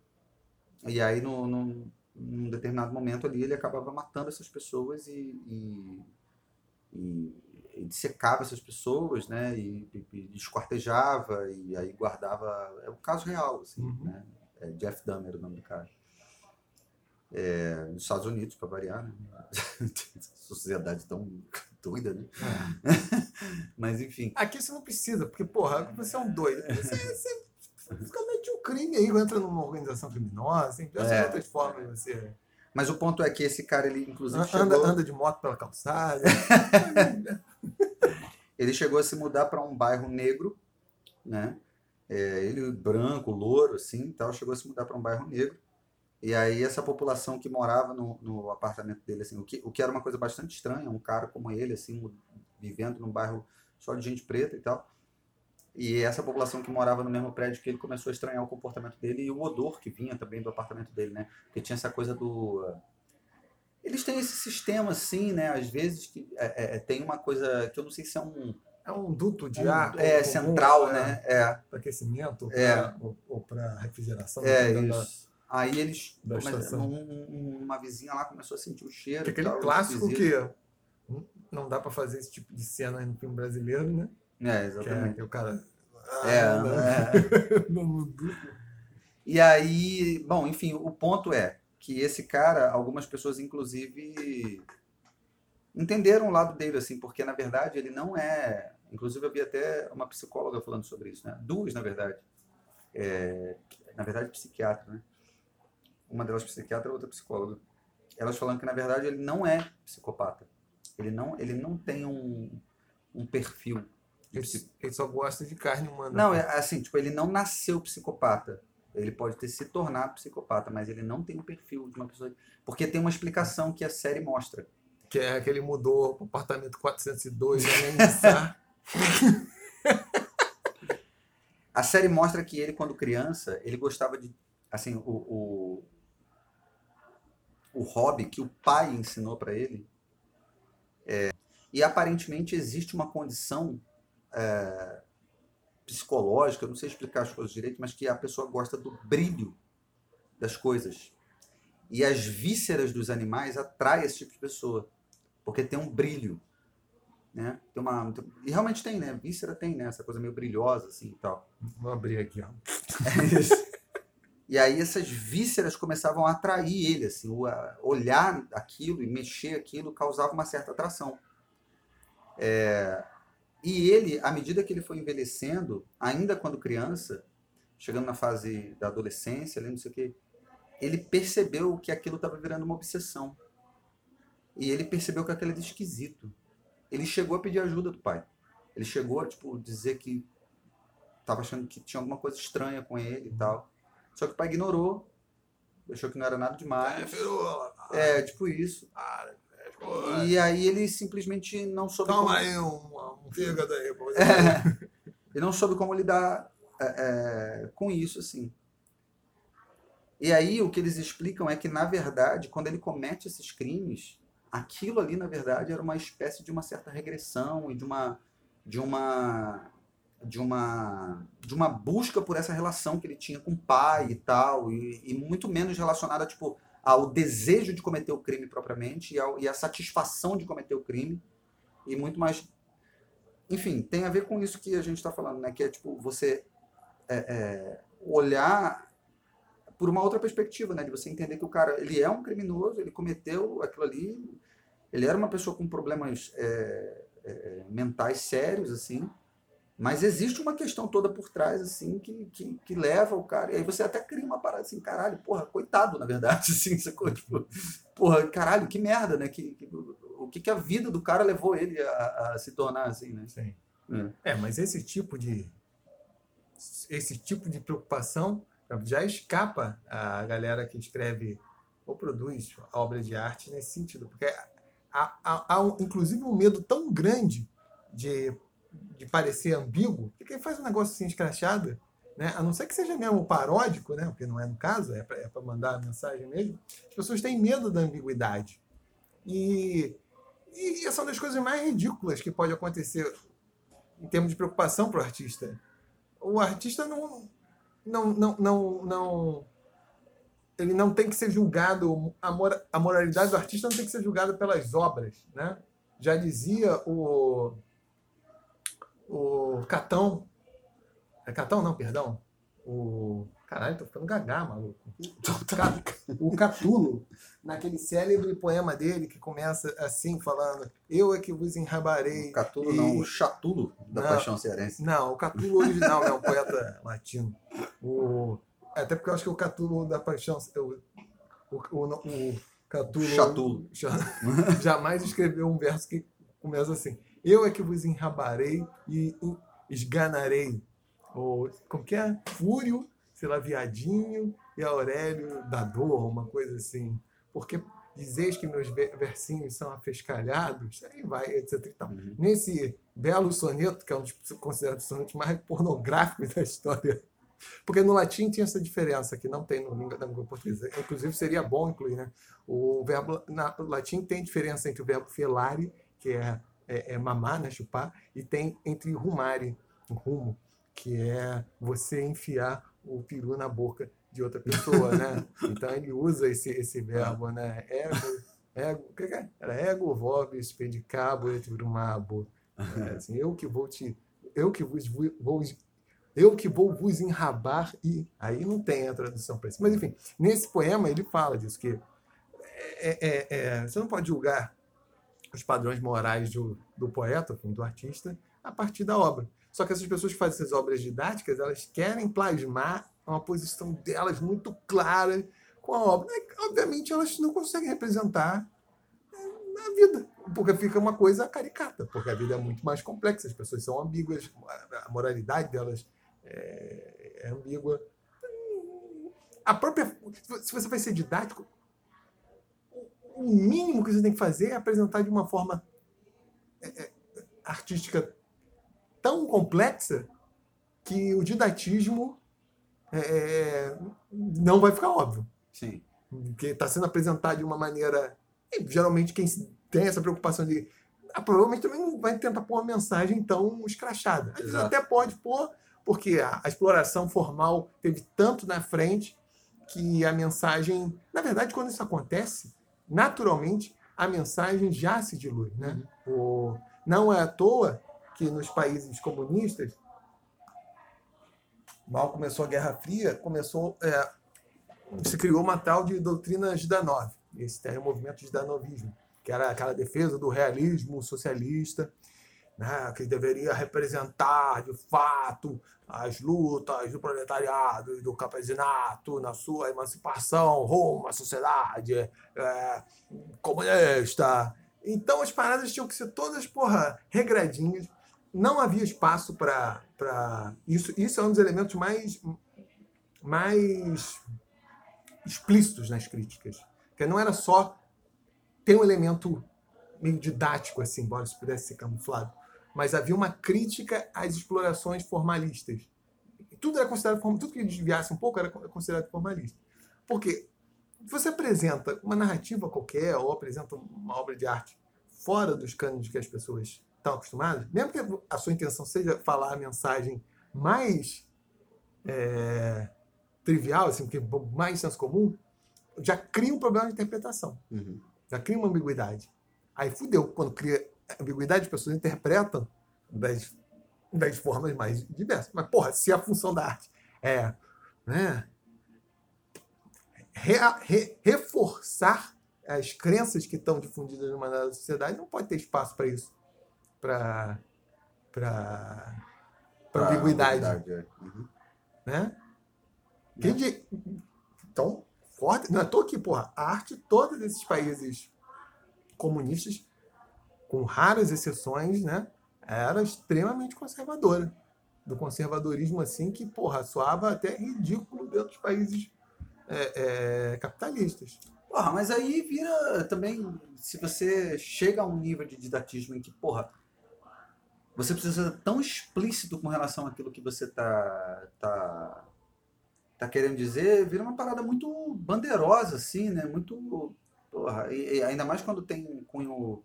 E aí, no, no, num determinado momento ali, ele acabava matando essas pessoas e, e, e, e dissecava essas pessoas, né? E, e, e esquartejava e aí guardava. É um caso real, assim, uhum. né? É Jeff Dahmer o nome do cara. É, nos Estados Unidos, para variar, né? Sociedade tão doida, né? É. Mas enfim. Aqui você não precisa, porque, porra, você é um doido. Você, você, você comete um crime aí, entra numa organização criminosa, tem é. outras formas de você. Mas o ponto é que esse cara, ele inclusive anda, chegou... anda de moto pela calçada. ele chegou a se mudar para um bairro negro, né? É, ele branco, louro, assim, tal, chegou a se mudar para um bairro negro. E aí essa população que morava no, no apartamento dele, assim, o que, o que era uma coisa bastante estranha, um cara como ele, assim, vivendo num bairro só de gente preta e tal. E essa população que morava no mesmo prédio que ele começou a estranhar o comportamento dele e o odor que vinha também do apartamento dele, né? Porque tinha essa coisa do eles têm esse sistema assim, né? Às vezes que é, é, tem uma coisa que eu não sei se é um é um duto de ar. É, central, é, né? É. Para aquecimento é. ou, para refrigeração. É, isso. Da, Aí eles. Da um, uma vizinha lá começou a sentir o cheiro. Que aquele tal, clássico que não dá para fazer esse tipo de cena no filme brasileiro, né? É, exatamente. Que é, o cara. É, ah, é. e aí, bom, enfim, o ponto é que esse cara, algumas pessoas, inclusive, entenderam o lado dele, assim, porque na verdade ele não é. Inclusive, eu vi até uma psicóloga falando sobre isso, né? Duas, na verdade. É, na verdade, psiquiatra, né? Uma delas psiquiatra, outra psicóloga. Elas falando que na verdade ele não é psicopata. Ele não, ele não tem um, um perfil. Ele, ele só gosta de carne humana. Não, é assim, tipo, ele não nasceu psicopata. Ele pode ter se tornado psicopata, mas ele não tem um perfil de uma pessoa. Porque tem uma explicação que a série mostra que é que ele mudou para o apartamento 402 A série mostra que ele, quando criança, ele gostava de. Assim, o, o, o hobby que o pai ensinou para ele. É, e aparentemente existe uma condição é, psicológica, não sei explicar as coisas direito, mas que a pessoa gosta do brilho das coisas. E as vísceras dos animais atraem esse tipo de pessoa porque tem um brilho, né? Tem uma, e realmente tem, né? Víscera tem, né? Essa coisa meio brilhosa, assim, e tal. Vou abrir aqui, ó. É isso. E aí essas vísceras começavam a atrair ele, assim, olhar aquilo e mexer aquilo causava uma certa atração. É, e ele, à medida que ele foi envelhecendo, ainda quando criança, chegando na fase da adolescência, não sei o quê, ele percebeu que aquilo estava virando uma obsessão. E ele percebeu que aquilo era esquisito. Ele chegou a pedir ajuda do pai. Ele chegou a tipo, dizer que estava achando que tinha alguma coisa estranha com ele e tal. Só que o pai ignorou, achou que não era nada demais. É, é tipo isso. E aí ele simplesmente não soube. Toma como... aí um, aí. É, ele não soube como lidar é, é, com isso, assim. E aí o que eles explicam é que, na verdade, quando ele comete esses crimes, aquilo ali, na verdade, era uma espécie de uma certa regressão e de uma de uma de uma de uma busca por essa relação que ele tinha com o pai e tal e, e muito menos relacionada tipo ao desejo de cometer o crime propriamente e, ao, e a satisfação de cometer o crime e muito mais enfim tem a ver com isso que a gente está falando né que é tipo você é, é, olhar por uma outra perspectiva né de você entender que o cara ele é um criminoso ele cometeu aquilo ali ele era uma pessoa com problemas é, é, mentais sérios, assim, mas existe uma questão toda por trás, assim, que, que, que, leva o cara. E aí você até cria uma parada assim, caralho, porra, coitado, na verdade, assim, sacou? Tipo, porra, caralho, que merda, né? Que, que, o que, que a vida do cara levou ele a, a se tornar assim, né? Sim. É. é, mas esse tipo de. Esse tipo de preocupação já escapa a galera que escreve ou produz obra de arte nesse sentido. Porque há, há, há um, inclusive um medo tão grande de, de parecer ambíguo, que quem faz um negócio assim escrachado, né? a não ser que seja mesmo paródico, né? porque não é no caso, é para é mandar a mensagem mesmo, as pessoas têm medo da ambiguidade. E, e essa é uma das coisas mais ridículas que pode acontecer em termos de preocupação para o artista. O artista não, não, não, não, não ele não tem que ser julgado, a, mora, a moralidade do artista não tem que ser julgada pelas obras. Né? Já dizia o, o Catão, é Catão não, perdão, o Caralho, tô ficando gagá, maluco. O Catulo, naquele célebre poema dele que começa assim, falando: Eu é que vos enrabarei. O Catulo e... não, o Chatulo da não, Paixão Cearense. Não, o Catulo original é um poeta latino. O até porque eu acho que o Catulo da Paixão, o, o, o, o Catulo Chatulo. jamais escreveu um verso que começa assim: Eu é que vos enrabarei e esganarei. Ou, como que é? Fúrio, sei lá, viadinho e Aurélio da dor, uma coisa assim. Porque dizeis que meus versinhos são afescalhados, aí vai, etc. Uhum. Nesse belo soneto, que é um dos considerados sonetos mais pornográficos da história porque no latim tinha essa diferença que não tem no língua, na língua portuguesa. Inclusive seria bom incluir, né? O verbo na, no latim tem diferença entre o verbo felare, que é, é, é mamar, né, chupar, e tem entre rumare, rumo, que é você enfiar o peru na boca de outra pessoa, né? Então ele usa esse, esse verbo, né? Ego, ego, o que é? Era ego, vobis, pedicabo, et brumabo. É, assim, eu que vou te, eu que vos vou eu que vou vos enrabar e aí não tem a tradução para isso. Mas enfim, nesse poema ele fala disso que é, é, é, você não pode julgar os padrões morais do, do poeta, do artista, a partir da obra. Só que essas pessoas que fazem essas obras didáticas, elas querem plasmar uma posição delas muito clara com a obra. obviamente, elas não conseguem representar a vida, porque fica uma coisa caricata, porque a vida é muito mais complexa, as pessoas são ambíguas, a moralidade delas é, é ambígua. A própria. Se você vai ser didático, o mínimo que você tem que fazer é apresentar de uma forma é, é, artística tão complexa que o didatismo é, é não vai ficar óbvio. Sim. Porque está sendo apresentado de uma maneira. geralmente, quem tem essa preocupação de. Ah, provavelmente também não vai tentar pôr uma mensagem tão escrachada. Às vezes até pode pôr, porque a, a exploração formal teve tanto na frente que a mensagem, na verdade, quando isso acontece, naturalmente a mensagem já se dilui, né? Uhum. O, não é à toa que nos países comunistas, mal começou a Guerra Fria, começou é, se criou uma tal de doutrina Zdanov, esse termo movimento Zdanovismo, que era aquela defesa do realismo socialista, né, que deveria representar de fato as lutas do proletariado e do campesinato na sua emancipação rumo à sociedade é, comunista. Então as paradas tinham que ser todas, porra, regradinhas. Não havia espaço para isso. Isso é um dos elementos mais, mais explícitos nas críticas. Que não era só ter um elemento meio didático, assim, embora isso pudesse ser camuflado mas havia uma crítica às explorações formalistas. Tudo era considerado tudo que desviasse um pouco era considerado formalista. Porque você apresenta uma narrativa qualquer ou apresenta uma obra de arte fora dos cânones que as pessoas estão acostumadas, mesmo que a sua intenção seja falar a mensagem mais é, trivial, assim, que mais senso comum, já cria um problema de interpretação. Uhum. Já cria uma ambiguidade. Aí fudeu quando cria ambiguidade, as pessoas interpretam das, das formas mais diversas. Mas, porra, se a função da arte é né, re, re, reforçar as crenças que estão difundidas numa sociedade, não pode ter espaço para isso. Para para ambiguidade. É. Uhum. Né? Quem de, então, forte. Não é tô aqui, porra. A arte, todos esses países comunistas com raras exceções, né, era extremamente conservadora. Do conservadorismo assim que, porra, soava até ridículo dentro dos países é, é, capitalistas. Porra, mas aí vira também, se você chega a um nível de didatismo em que, porra, você precisa ser tão explícito com relação àquilo que você tá, tá, tá querendo dizer, vira uma parada muito bandeirosa, assim, né? Muito. Porra, e, e ainda mais quando tem cunho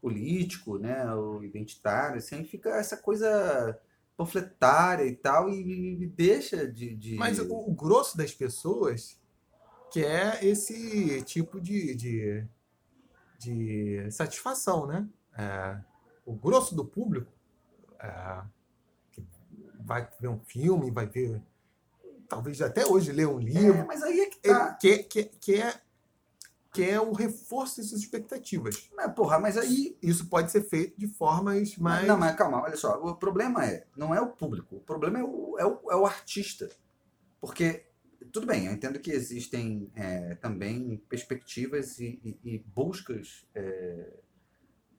político, né, o identitário, assim, fica essa coisa panfletária e tal, e, e deixa de, de, Mas o, grosso das pessoas quer esse tipo de, de, de satisfação, né? É, o grosso do público é, que vai ver um filme, vai ver talvez até hoje ler um livro. É, mas aí é que tá. Quer, quer, quer que é o reforço dessas expectativas. Mas, porra, mas aí. Isso pode ser feito de formas mais. Não, mas calma, olha só. O problema é, não é o público, o problema é o, é o, é o artista. Porque, tudo bem, eu entendo que existem é, também perspectivas e, e, e buscas é,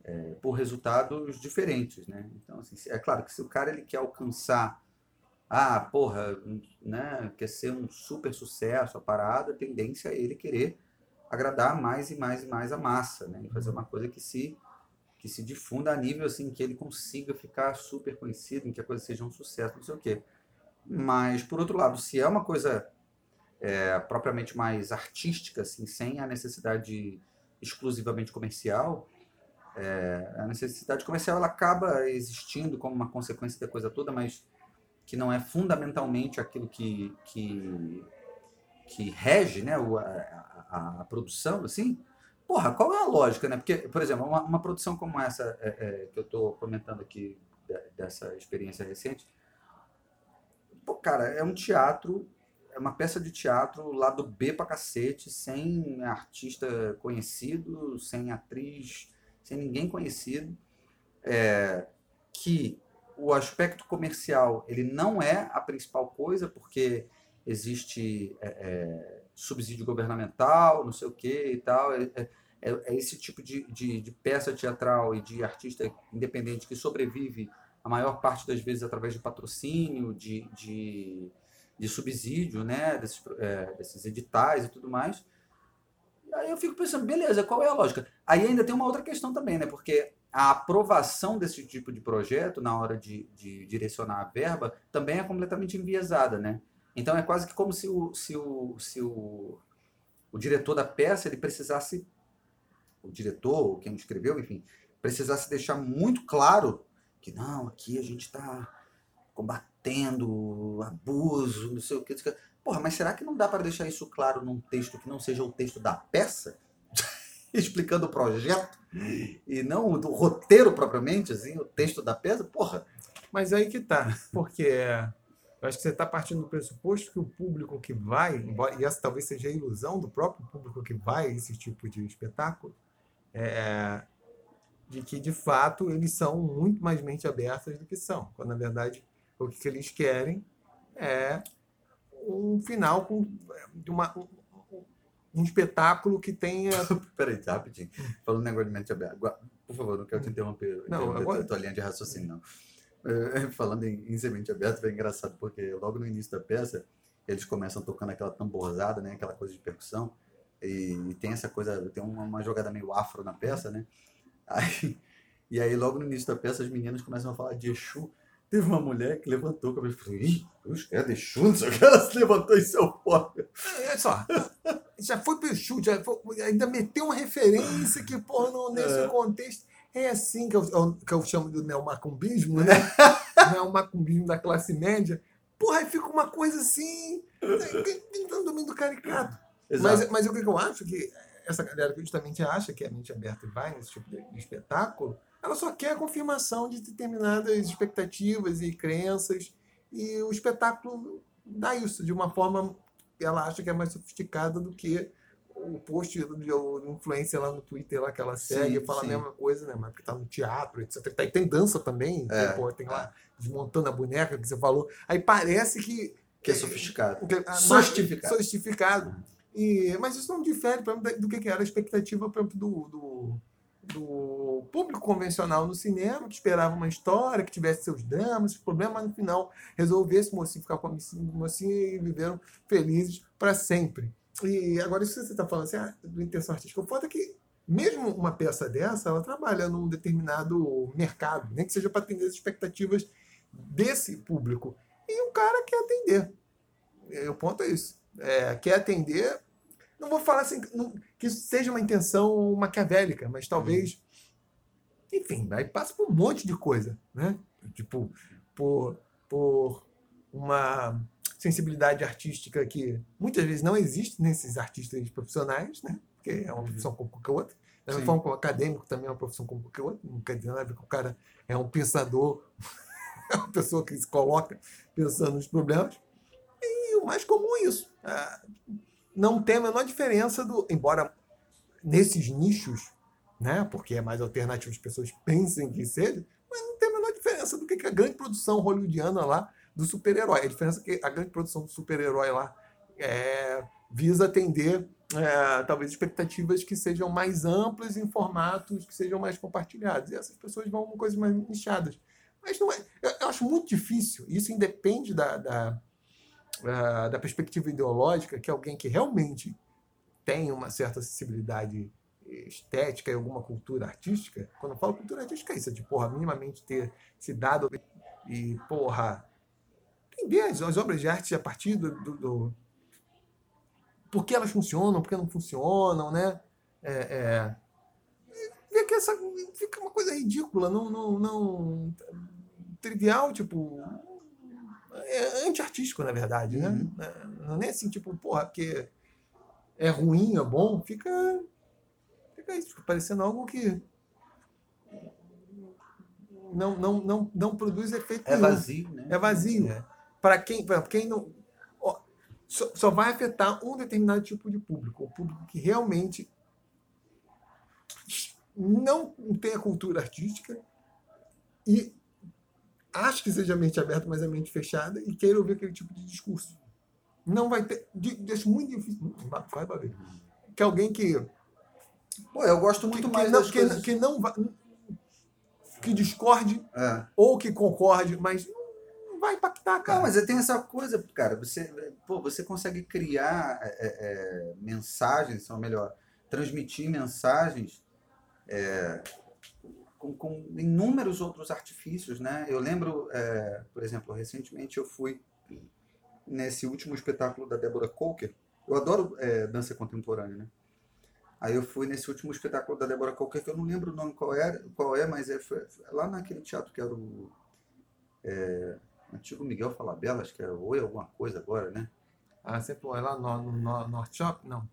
é, por resultados diferentes, né? Então, assim, é claro que se o cara ele quer alcançar. Ah, porra, né, quer ser um super sucesso, a parada, a tendência é ele querer agradar mais e mais e mais a massa, né? E fazer uma coisa que se que se difunda a nível assim que ele consiga ficar super conhecido, em que a coisa seja um sucesso, não sei o quê. Mas por outro lado, se é uma coisa é, propriamente mais artística, assim, sem a necessidade exclusivamente comercial, é, a necessidade comercial ela acaba existindo como uma consequência da coisa toda, mas que não é fundamentalmente aquilo que, que, que rege né, a, a, a, produção, assim, porra, qual é a lógica, né? Porque, por exemplo, uma, uma produção como essa é, é, que eu estou comentando aqui, de, dessa experiência recente, pô, cara, é um teatro, é uma peça de teatro lá do B pra cacete, sem artista conhecido, sem atriz, sem ninguém conhecido, é, que o aspecto comercial ele não é a principal coisa, porque existe é, é subsídio governamental, não sei o que e tal. É, é, é, é esse tipo de, de, de, peça teatral e de artista independente que sobrevive a maior parte das vezes através de patrocínio, de, de, de subsídio, né, desses, desses editais e tudo mais. Aí eu fico pensando, beleza, qual é a lógica? Aí ainda tem uma outra questão também, né, porque a aprovação desse tipo de projeto na hora de, de direcionar a verba também é completamente enviesada, né? Então é quase que como se o, se o, se o, o diretor da peça ele precisasse, o diretor, quem escreveu, enfim, precisasse deixar muito claro que não, aqui a gente está combatendo abuso, não sei o que. Porra, mas será que não dá para deixar isso claro num texto que não seja o texto da peça? Explicando o projeto e não do roteiro propriamente, assim, o texto da peça? Porra. Mas aí que tá, porque Eu acho que você está partindo do pressuposto que o público que vai, e essa talvez seja a ilusão do próprio público que vai a esse tipo de espetáculo, é, de que de fato eles são muito mais mente abertas do que são, quando na verdade o que eles querem é um final com de uma, um, um espetáculo que tenha. Peraí, rapidinho. Falando negócio de mente aberta. Por favor, não quero te interromper, Não, interromper agora- a tua linha de raciocínio, não. Eh, Falando em, em semente aberta, foi engraçado, porque logo no início da peça, eles começam tocando aquela tamborzada, né? Aquela coisa de percussão. E, e tem essa coisa, tem uma, uma jogada meio afro na peça, né? Aí, e aí, logo no início da peça, as meninas começam a falar de Exu. Teve uma mulher que levantou a cabeça e falou: Ih, os caras de o que. Ela se levantou e saiu fora. Olha só, já foi pro chute, foi- ainda meteu uma referência que, porra, no, nesse É. contexto. É assim que eu, que eu chamo do neomacumbismo, né? neomacumbismo da classe média. Porra, aí fica uma coisa assim. Tentando domínio do caricato. Exato. Mas, mas o que eu acho que essa galera que justamente acha que é mente aberta vai nesse tipo de, de espetáculo, ela só quer a confirmação de determinadas expectativas e crenças. E o espetáculo dá isso de uma forma que ela acha que é mais sofisticada do que o post do, influencer lá no Twitter lá que ela segue Sim, fala sim. a mesma coisa, né? Mas porque tá no teatro, etc. Tem, tem dança também, É, tem, pô, tem lá desmontando a boneca que você falou. Aí parece que Que é sofisticado. que- a- Sostificado. Sostificado. E, mas isso não difere exemplo, do que que era a expectativa por exemplo, do, do, do público convencional no cinema, que esperava uma história, que tivesse seus dramas, seus problemas, mas no final resolvesse o mocinho ficar com a mocinha e viveram felizes para sempre. E agora, isso que você está falando assim, ah, do intenção artística, o foda é que mesmo uma peça dessa, ela trabalha num determinado mercado, nem que seja para atender as expectativas desse público. E o cara quer atender. E o ponto é isso. É, quer atender. Não vou falar assim não- que isso seja uma intenção maquiavélica, mas talvez. Enfim, aí passa por um monte de coisa, né? Tipo, por, por uma sensibilidade artística que muitas vezes não existe nesses artistas profissionais, né? Porque é uma profissão como qualquer outra. Da mesma forma que o acadêmico também é uma profissão como qualquer outra. Não quer dizer nada que o cara é um pensador, é uma pessoa que se coloca pensando nos problemas. E o mais comum é isso. Ah, Não tem a menor diferença do. Embora nesses nichos, né? Porque é mais alternativo, as pessoas pensem que seja, mas não tem a menor diferença do que a grande produção hollywoodiana lá do super-herói. A diferença é que a grande produção do super-herói lá é, visa atender é, talvez expectativas que sejam mais amplas em formatos que sejam mais compartilhados. E essas pessoas vão com coisas mais nichadas. Mas não é. Eu, eu acho muito difícil. Isso independe da, da, ah, da perspectiva ideológica, que alguém que realmente tem uma certa acessibilidade estética e alguma cultura artística, quando eu falo cultura artística é isso, é de porra, minimamente ter se dado e, porra, entender as, as obras de arte a partir do, do, do- por que elas funcionam, por que não funcionam, né? É, é, que essa fica uma coisa ridícula, não, não, não trivial, tipo é anti-artístico, na verdade, né? Uhum. Não é assim, tipo, porra, porque é ruim, é bom, fica, fica isso, fica parecendo algo que não, não, não, não produz efeito É nenhum. vazio, né? É vazio. Para quem, pra quem não. ó, só, só vai afetar um determinado tipo de público. O público que realmente não tem a cultura artística e acha que seja mente aberta, mas é mente fechada e queira ouvir aquele tipo de discurso. Não vai ter. de- Deixa muito difícil. Vai- vai pra ver. Que alguém que Pô, eu gosto que, muito que mais não, das que, coisas... que não vai, que discorde É. ou que concorde, mas não vai impactar, cara. Não, mas tem essa coisa, cara. Você, pô, você consegue criar é, é, é, mensagens, ou melhor, transmitir mensagens é, com, com inúmeros outros artifícios, né? Eu lembro, é, por exemplo, recentemente eu fui nesse último espetáculo da Débora Coker. Eu adoro é, dança contemporânea, né? Aí eu fui nesse último espetáculo da Débora Coker, que eu não lembro o nome qual é, qual é mas é, foi- lá naquele teatro que era o antigo Miguel Falabella, acho que é Oi alguma coisa agora, né? Ah, você foi lá no, no, no North Shop? Não.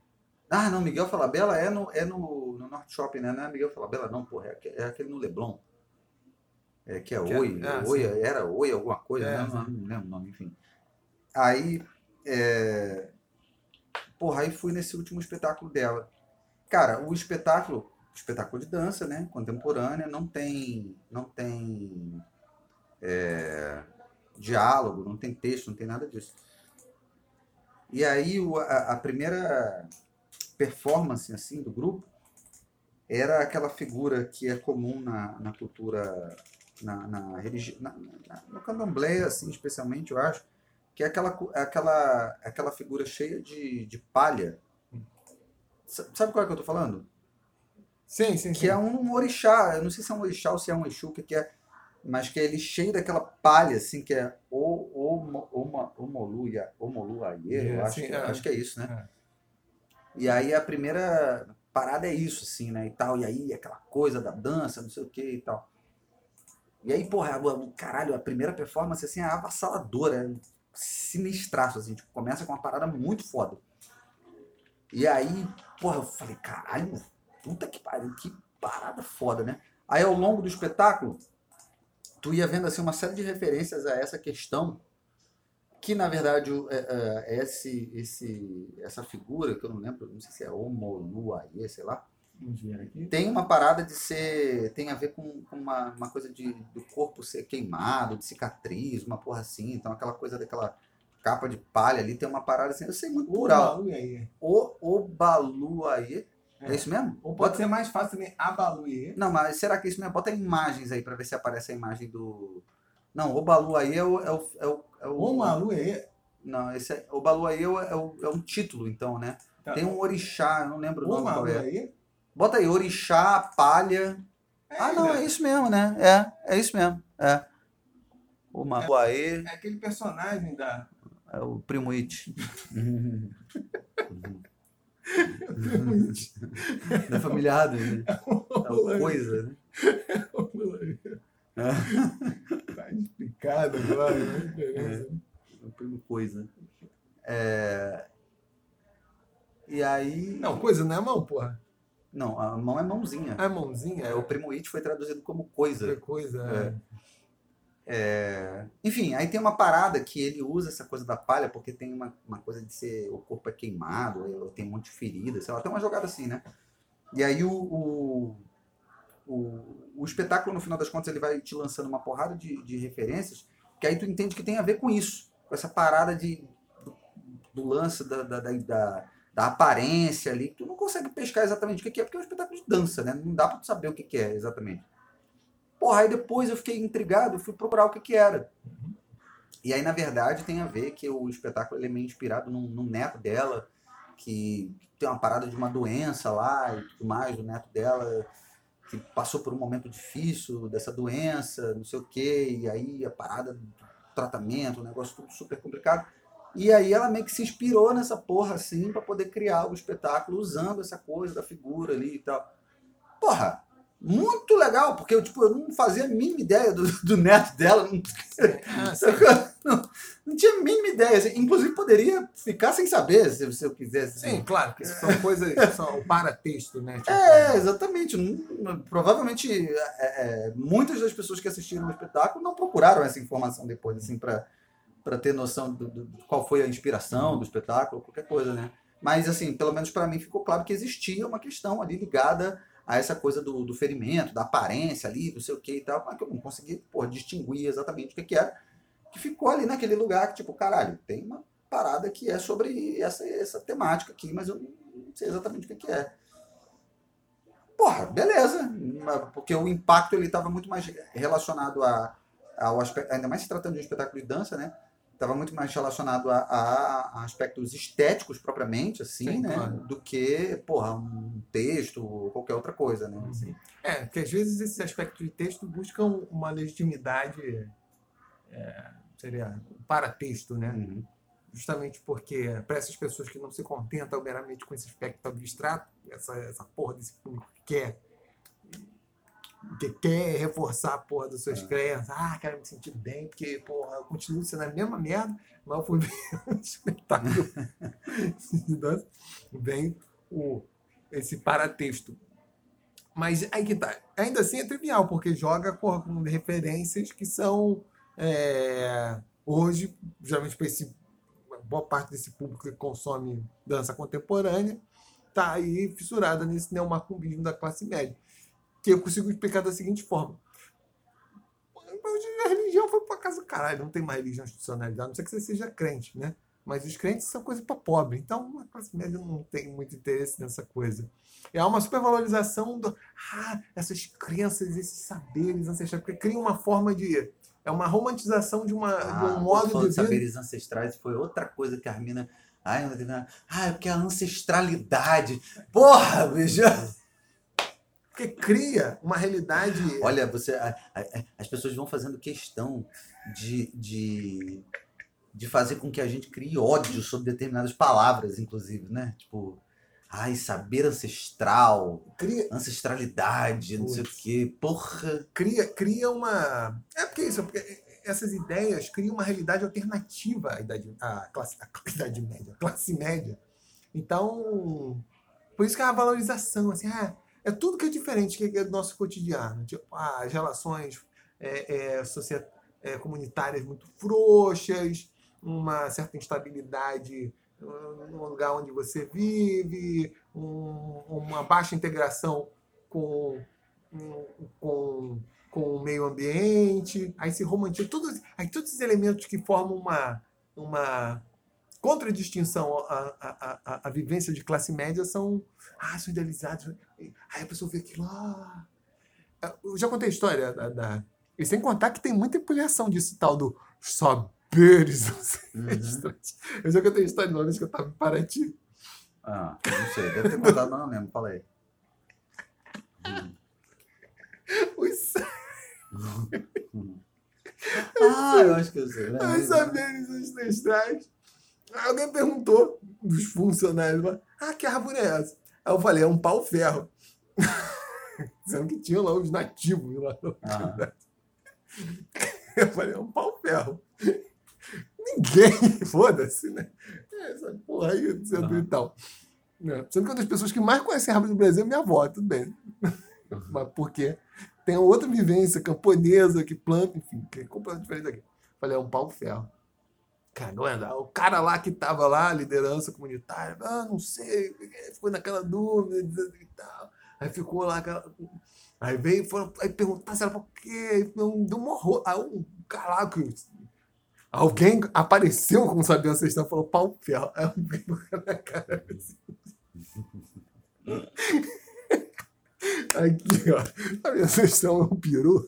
Ah, não, Miguel Falabella é no, é no, no North Shopping, né? Não é Miguel Falabella, não, porra, é, é aquele no Leblon. É, que é Que é- Oi, ah, Oi, sim. era Oi alguma coisa, É, né? sim. Não, não lembro o nome, enfim. Aí, é... porra, aí fui nesse último espetáculo dela. Cara, o espetáculo, espetáculo de dança, né, contemporânea, não tem, não tem é, diálogo, não tem texto, não tem nada disso. E aí a, a primeira performance assim do grupo era aquela figura que é comum na, na cultura, na, na religião, no candomblé, assim, especialmente, eu acho, que é aquela, aquela, aquela figura cheia de, de palha. Sabe qual é que eu tô falando? Sim, sim, Que sim. é um orixá, eu não sei se é um orixá ou se é um exu, o que é, mas que é ele cheio daquela palha, assim, que é o, o, o, É, acho, sim, que, é. acho que é isso, né? E aí a primeira parada é isso, assim, né? E tal. E aí aquela coisa da dança, não sei o que e tal. E aí, porra, caralho, a primeira performance, assim, é avassaladora, é sinistraço, assim, tipo, começa com uma parada muito foda. E aí, porra, eu falei, caralho, puta que pariu, que parada foda, né? Aí ao longo do espetáculo, tu ia vendo, assim, uma série de referências a essa questão que na verdade o- é, é, esse, esse, essa figura, que eu não lembro, não sei se é Omoluaie, sei lá, tem uma parada de ser. tem a ver com, com uma, uma coisa de, do corpo ser queimado, de cicatriz, uma porra assim. Então aquela coisa daquela capa de palha ali tem uma parada assim, eu sei muito O plural. O Obaluaie, é. É. isso mesmo? Ou pode ser mais fácil também Abaluí. Não, mas será que é isso mesmo? Bota imagens aí pra ver se aparece a imagem do. Não, Obaluaie é o. É o, é o, é o O Maluí. Não, esse é, Obaluaie é, o- é, o- é um título, então, né? Tá. Tem um orixá, não lembro o O nome qual é. Maluí. Bota aí, orixá, palha. Ah, não, é isso mesmo, né? É, é isso mesmo. É. O Maguaê É aquele personagem da. é o Primo It. da família Adams, né? É o coisa, né? Tá explicado agora, né? Beleza. É o Primo Coisa. É... E aí. Não, coisa não é mão, porra. Não, a mão é mãozinha. É mãozinha. É, o Primo It foi traduzido como coisa. outra coisa. É, Enfim, aí tem uma parada que ele usa essa coisa da palha, porque tem uma, uma coisa de ser. O corpo é queimado, tem um monte de ferida, sei lá, tem uma jogada assim, né? E aí o, o, o, o espetáculo, no final das contas, ele vai te lançando uma porrada de, de referências, que aí tu entende que tem a ver com isso, com essa parada de, do, do lance da, da, da, da- aparência ali, tu não consegue pescar exatamente o que é, porque é um espetáculo de dança, né? Não dá pra tu saber o que é exatamente. Porra, aí depois eu fiquei intrigado, fui procurar o que que era. E aí, na verdade, tem a ver que o espetáculo ele é meio inspirado num neto dela, que tem uma parada de uma doença lá e tudo mais, do neto dela, que passou por um momento difícil dessa doença, não sei o quê, e aí a parada do tratamento, o negócio tudo super complicado. E aí ela meio que se inspirou nessa porra assim pra poder criar o espetáculo usando essa coisa da figura ali e tal. Porra, muito legal, porque eu, tipo, eu não fazia a mínima ideia do, do neto dela, não, Ah. Não, tinha a mínima ideia. assim, inclusive poderia ficar sem saber se, se eu quisesse. Sim, claro, que são coisas. São o paratexto, né? Tipo, É, exatamente. Provavelmente é, é, muitas das pessoas que assistiram o espetáculo não procuraram essa informação depois, assim, para ter noção do, do- de qual foi a inspiração do espetáculo, qualquer coisa, né? Mas, assim, pelo menos para mim ficou claro que existia uma questão ali ligada a essa coisa do, do ferimento, da aparência ali, não sei o que e tal, mas que eu não consegui distinguir exatamente o que, que era, que ficou ali naquele lugar que, tipo, caralho, tem uma parada que é sobre essa, essa temática aqui, mas eu não sei exatamente o que, é. Porra, beleza. Porque o impacto ele estava muito mais relacionado a, ao aspecto, ainda mais se tratando de um espetáculo de dança, né? Estava muito mais relacionado a, a- a aspectos estéticos propriamente, assim, Sim, né? claro. Do que, porra, um texto ou qualquer outra coisa, né? Assim. É, porque às vezes esse aspecto de texto buscam uma legitimidade, é, seria um paratexto, né? Uhum. Justamente porque para essas pessoas que não se contentam meramente com esse aspecto abstrato, essa, essa porra desse público que quer, que quer reforçar a porra das suas É. crenças, ah, quero me sentir bem, porque, porra, eu continuo sendo a mesma merda, mas eu fui ver um espetáculo de dança, vem o, esse paratexto. Mas aí que tá. Ainda assim é trivial, porque joga porra, com referências que são é, hoje, geralmente para esse boa parte desse público que consome dança contemporânea está aí fissurada nesse neomacumbismo da classe média. Que eu consigo explicar da seguinte forma. A religião foi para casa do caralho, não tem mais religião institucionalizada, não ser que você seja crente, né? Mas os crentes são coisa para pobre. Então a classe média não tem muito interesse nessa coisa. É uma supervalorização do, ah, essas crenças, esses saberes ancestrais, porque cria uma forma de. É uma romantização de, uma, Ah, de um modo de vida. saberes ancestrais foi outra coisa que a Armina. Ai. Ah, é porque a ancestralidade. Porra, bicho! Porque cria uma realidade. Olha, você, a- a- as pessoas vão fazendo questão de, de, de fazer com que a gente crie ódio sobre determinadas palavras, inclusive, né? Tipo, ai, saber ancestral, Cria, ancestralidade, não sei o quê. Porra! cria, cria uma. É porque isso, é porque essas ideias criam uma realidade alternativa à idade, à classe, à idade média, à classe média. Então, por isso que é a valorização, assim, ah, é tudo que é diferente que é do nosso cotidiano. Tipo, ah, as relações é, é, socia- é, comunitárias muito frouxas, uma certa instabilidade no lugar onde você vive, um- uma baixa integração com, um, com, com o meio ambiente, aí se romantiza, todos, aí todos esses elementos que formam uma, uma contradistinção à, à, à, à vivência de classe média são, ah, são idealizados. Aí a pessoa vê aquilo, ah... Eu já contei a história da... da- E sem contar que tem muita empilhação disso tal do saberes Uhum. Eu já contei a história de uma vez que eu estava em Paraty. Ah, não sei, deve ter contado, mas não lembro. Fala aí. Os Ah, eu acho que eu sei. né? Os saberes ancestrais. Alguém perguntou dos funcionários lá, ah, que árvore é essa? Aí eu falei, é um pau-ferro. Dizendo que tinha lá os nativos lá. Ah, Eu falei, é um pau-ferro. Ninguém, foda-se, né? É, Essa porra aí, Aham. e tal. Né? Sendo que uma das pessoas que mais conhecem árvore no Brasil é minha avó, tudo bem. Mas porque tem outra vivência camponesa que planta, enfim, que é completamente diferente daqui. Falei, é um pau-ferro. Cara, não é. O cara lá que tava lá, liderança comunitária, ah, não sei, ficou naquela dúvida e tal. Aí ficou lá, aquela... aí veio, foram, aí perguntar se era por quê, deu um horror. Aí um cara lá que alguém apareceu com saber ancestral e falou pau-ferro. Aí eu fiquei com a na cara. Aqui, ó. Sabe, ancestral é um peru.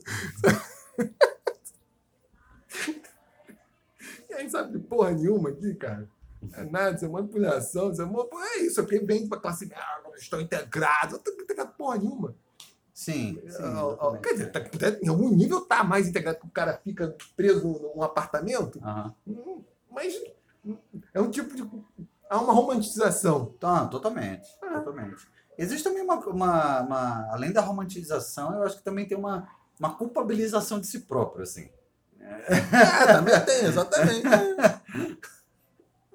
E aí, sabe de porra nenhuma aqui, cara? É nada, isso é manipulação, isso é, uma- é isso, fiquei bem pra classe ah, estou integrado, não integrado porra nenhuma. Sim, sim. Ah, ah, exatamente. quer dizer, tá- em algum nível tá mais integrado que o cara fica preso num apartamento, Aham. Hum, mas hum, é um tipo de. Há uma romantização. Tá, totalmente, Ah. totalmente. Existe também uma, uma, uma- além da romantização, eu acho que também tem uma, uma culpabilização de si próprio, assim. É, também tem, exatamente.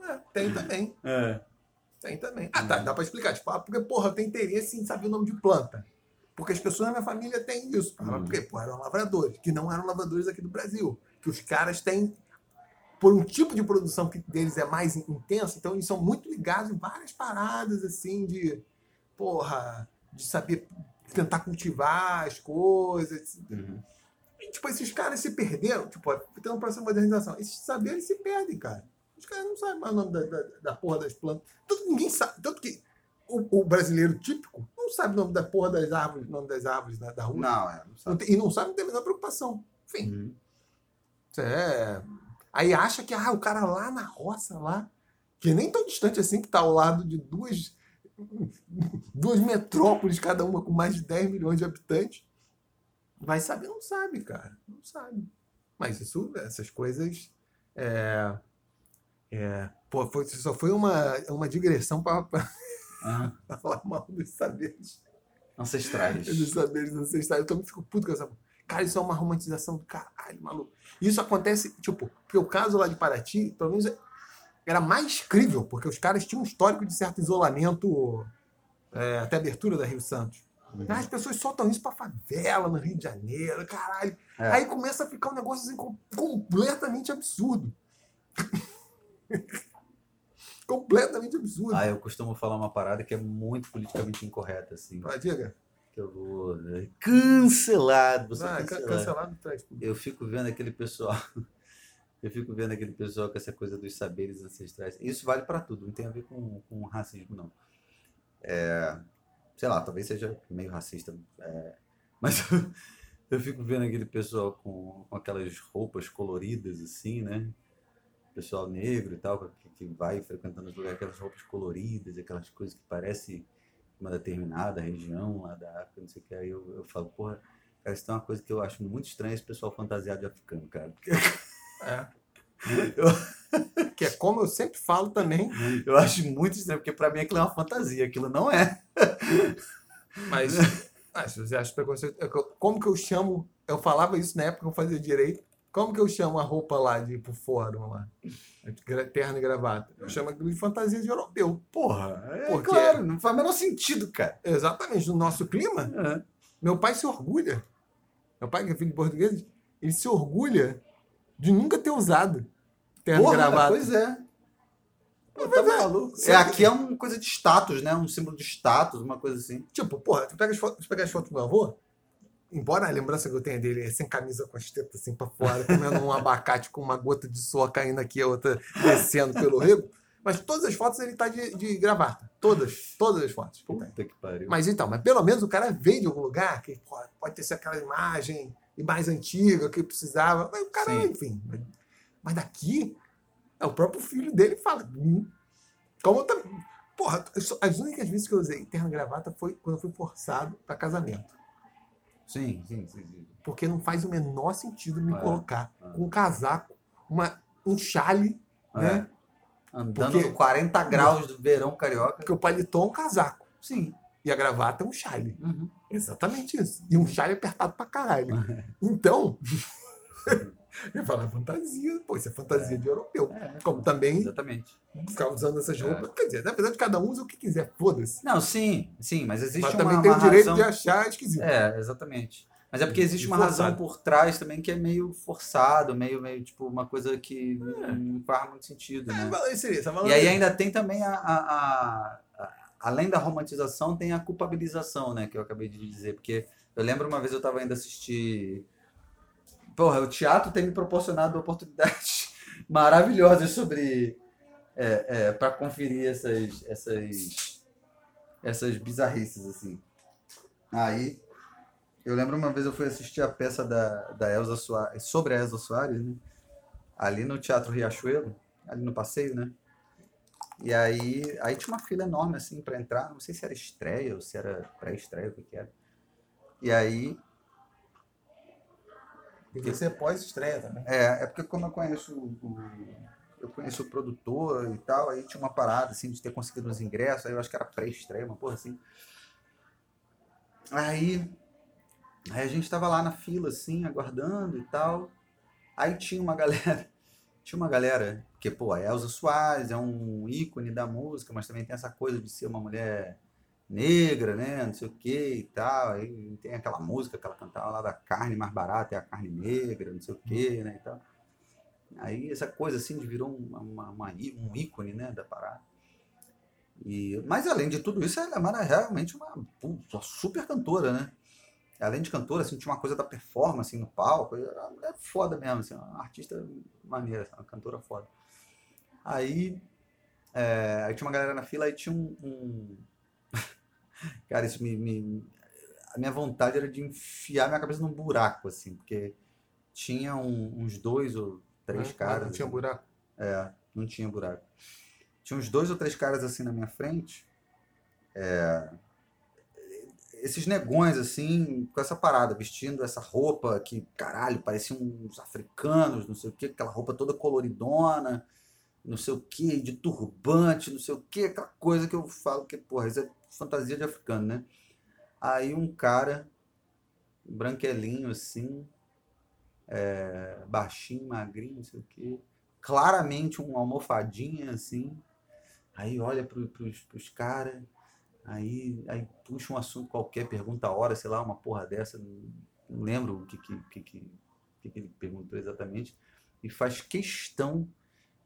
É, tem também. É. Tem também. Ah, tá, dá pra explicar. Tipo, ah, porque, porra, eu tenho interesse em saber o nome de planta. Porque as pessoas na minha família têm isso. Ah, Hum. Porque, porra, eram lavradores, que não eram lavradores aqui do Brasil. Que os caras têm, por um tipo de produção que deles é mais intensa, então eles são muito ligados em várias paradas, assim, de, porra, de saber tentar cultivar as coisas. Uhum. E, tipo, esses caras se perderam, tipo, tem um processo de modernização. Esses saberes se perdem, cara. Os caras não sabem mais o nome da, da, da porra das plantas. Tanto, ninguém sabe. Tanto que o, o brasileiro típico não sabe o nome da porra das árvores, o nome das árvores da, da rua. Não, é, não Não sabe. tem- e não sabe, não tem a menor preocupação. Enfim, Uhum. é. Aí acha que ah, o cara lá na roça, lá, que nem tão distante assim, que tá ao lado de duas, duas metrópoles, cada uma com mais de 10 milhões de habitantes, vai saber? Não sabe, cara. Não sabe. Mas isso, essas coisas. É, é, pô, foi, só foi uma, uma digressão para Aham. falar mal dos saberes. Ancestrais. dos saberes ancestrais. Eu também fico puto com essa. Cara, isso é uma romantização do caralho, maluco. Isso acontece, tipo, porque o caso lá de Paraty, pelo menos era mais crível, porque os caras tinham um histórico de certo isolamento é, até a abertura da Rio Santos. Uhum. As pessoas soltam isso pra favela no Rio de Janeiro, caralho. É. Aí começa a ficar um negócio assim, com- completamente absurdo. completamente absurdo. Ah, eu costumo falar uma parada que é muito politicamente incorreta, assim. Ah, diga. Que eu vou. né, Cancelado! Você Ah, ca- cancelado. cancelado traz tudo. Eu fico vendo aquele pessoal. Eu fico vendo aquele pessoal com essa coisa dos saberes ancestrais. Isso vale para tudo, não tem a ver com, com racismo, não. É, sei lá, talvez seja meio racista. é, mas eu fico vendo aquele pessoal com, com aquelas roupas coloridas, assim, né? Pessoal negro e tal, que, que vai frequentando os lugares, aquelas roupas coloridas, aquelas coisas que parece uma determinada região lá da África, não sei o que. Aí eu, eu falo, porra, cara, isso é uma coisa que eu acho muito estranha esse pessoal fantasiado de africano, cara. É. que é como eu sempre falo também, Eu acho muito estranho, porque pra mim aquilo é uma fantasia, aquilo não é. mas, mas se você acha preconceito. é eu- Como que eu chamo? Eu falava isso na época que eu fazia direito. Como que eu chamo a roupa lá de ir pro fórum lá? Terno e gravata. Eu chamo aquilo de fantasia de europeu. Porra, é Por quê? claro, não faz o menor sentido, cara. Exatamente, no nosso clima, É. meu pai se orgulha. Meu pai, que é filho de português, ele se orgulha de nunca ter usado terno e Porra, gravata. pois é. Pô, tá maluco. É, aqui é uma coisa de status, né? Um símbolo de status, uma coisa assim. Tipo, porra, tu pega as fotos, tu pega as fotos do meu avô, embora a lembrança que eu tenha dele é sem camisa com as tetas assim pra fora, comendo um abacate com uma gota de suor caindo aqui, a outra descendo pelo rego, mas todas as fotos ele tá de, de gravata. Todas, todas as fotos. que. Puta que pariu. Mas então, mas pelo menos o cara veio de algum lugar que pô, pode ter sido aquela imagem mais antiga que precisava. Mas o cara, Sim. enfim. Mas, mas daqui, é o próprio filho dele fala. "Hum." Como também. Porra, as únicas vezes que eu usei terno e gravata foi quando eu fui forçado para casamento. Sim, sim, sim. sim. Porque não faz o menor sentido me É, colocar é. com um casaco, uma, um chale, né? Andando Porque- no 40 graus do verão carioca. Porque o paletó é um casaco. Sim. E a gravata é um chale. Uhum. Exatamente isso. E um chale apertado pra caralho. Então, eu falo, é fantasia, pô, isso é fantasia de europeu. É, Como também exatamente. ficar usando essas É. roupas. Quer dizer, na verdade, cada um usa o que quiser, foda-se. Não, sim, sim, mas existe Mas uma, também tem o direito razão... de achar esquisito. É, exatamente. Mas é porque existe uma forçado. razão por trás também que é meio forçado, meio, meio tipo, uma coisa que não faz muito sentido, né? É, isso aí, você tá E aí ainda tem também a, a- a- a- além da romantização, tem a culpabilização, né? Que eu acabei de dizer. Porque eu lembro uma vez eu estava indo assistir. Porra, o teatro tem me proporcionado oportunidades maravilhosas sobre. É, é, para conferir essas, essas, essas bizarrices, assim. Aí, eu lembro uma vez eu fui assistir a peça da, da Elza Soares, sobre a Elza Soares, né? Ali no Teatro Riachuelo, ali no passeio, né? E aí, aí tinha uma fila enorme assim para entrar, não sei se era estreia ou se era pré-estreia, o que que era. E aí, Podia ser pós-estreia também. é, é porque como eu conheço o, eu conheço o produtor e tal, aí tinha uma parada assim de ter conseguido os ingressos, aí eu acho que era pré-estreia, uma porra assim. Aí, aí a gente tava lá na fila assim, aguardando e tal. Aí tinha uma galera, tinha uma galera, porque pô, a Elza Soares é um ícone da música, mas também tem essa coisa de ser uma mulher negra, né, não sei o que e tal. Aí tem aquela música que ela cantava lá da carne mais barata é a carne negra, não sei o que, né, e tal. Aí essa coisa assim virou uma, uma- uma um ícone, né, da parada. E, mas além de tudo isso, ela era realmente uma, uma super cantora, né? Além de cantora, assim, tinha uma coisa da performance assim, no palco. Era uma mulher foda mesmo, assim, uma artista maneira, uma cantora foda. Aí, é, aí tinha uma galera na fila, aí tinha um. um- Cara, isso me, me- A minha vontade era de enfiar minha cabeça num buraco, assim, porque tinha um- uns dois ou três Né? caras. Não tinha assim, buraco. é, não tinha buraco. Tinha uns dois ou três caras assim na minha frente. é, esses negões, assim, com essa parada, vestindo essa roupa que, caralho, pareciam uns africanos, não sei o quê, aquela roupa toda coloridona, não sei o quê, de turbante, não sei o quê, aquela coisa que eu falo que, porra, isso é fantasia de africano, né? Aí um cara, branquelinho assim, é, baixinho, magrinho, não sei o quê, claramente um almofadinha assim. Aí olha pro, pros, pros caras, aí, aí puxa um assunto qualquer, pergunta a hora, sei lá, uma porra dessa, não, lembro o que, que, que, que, que que ele perguntou exatamente, e faz questão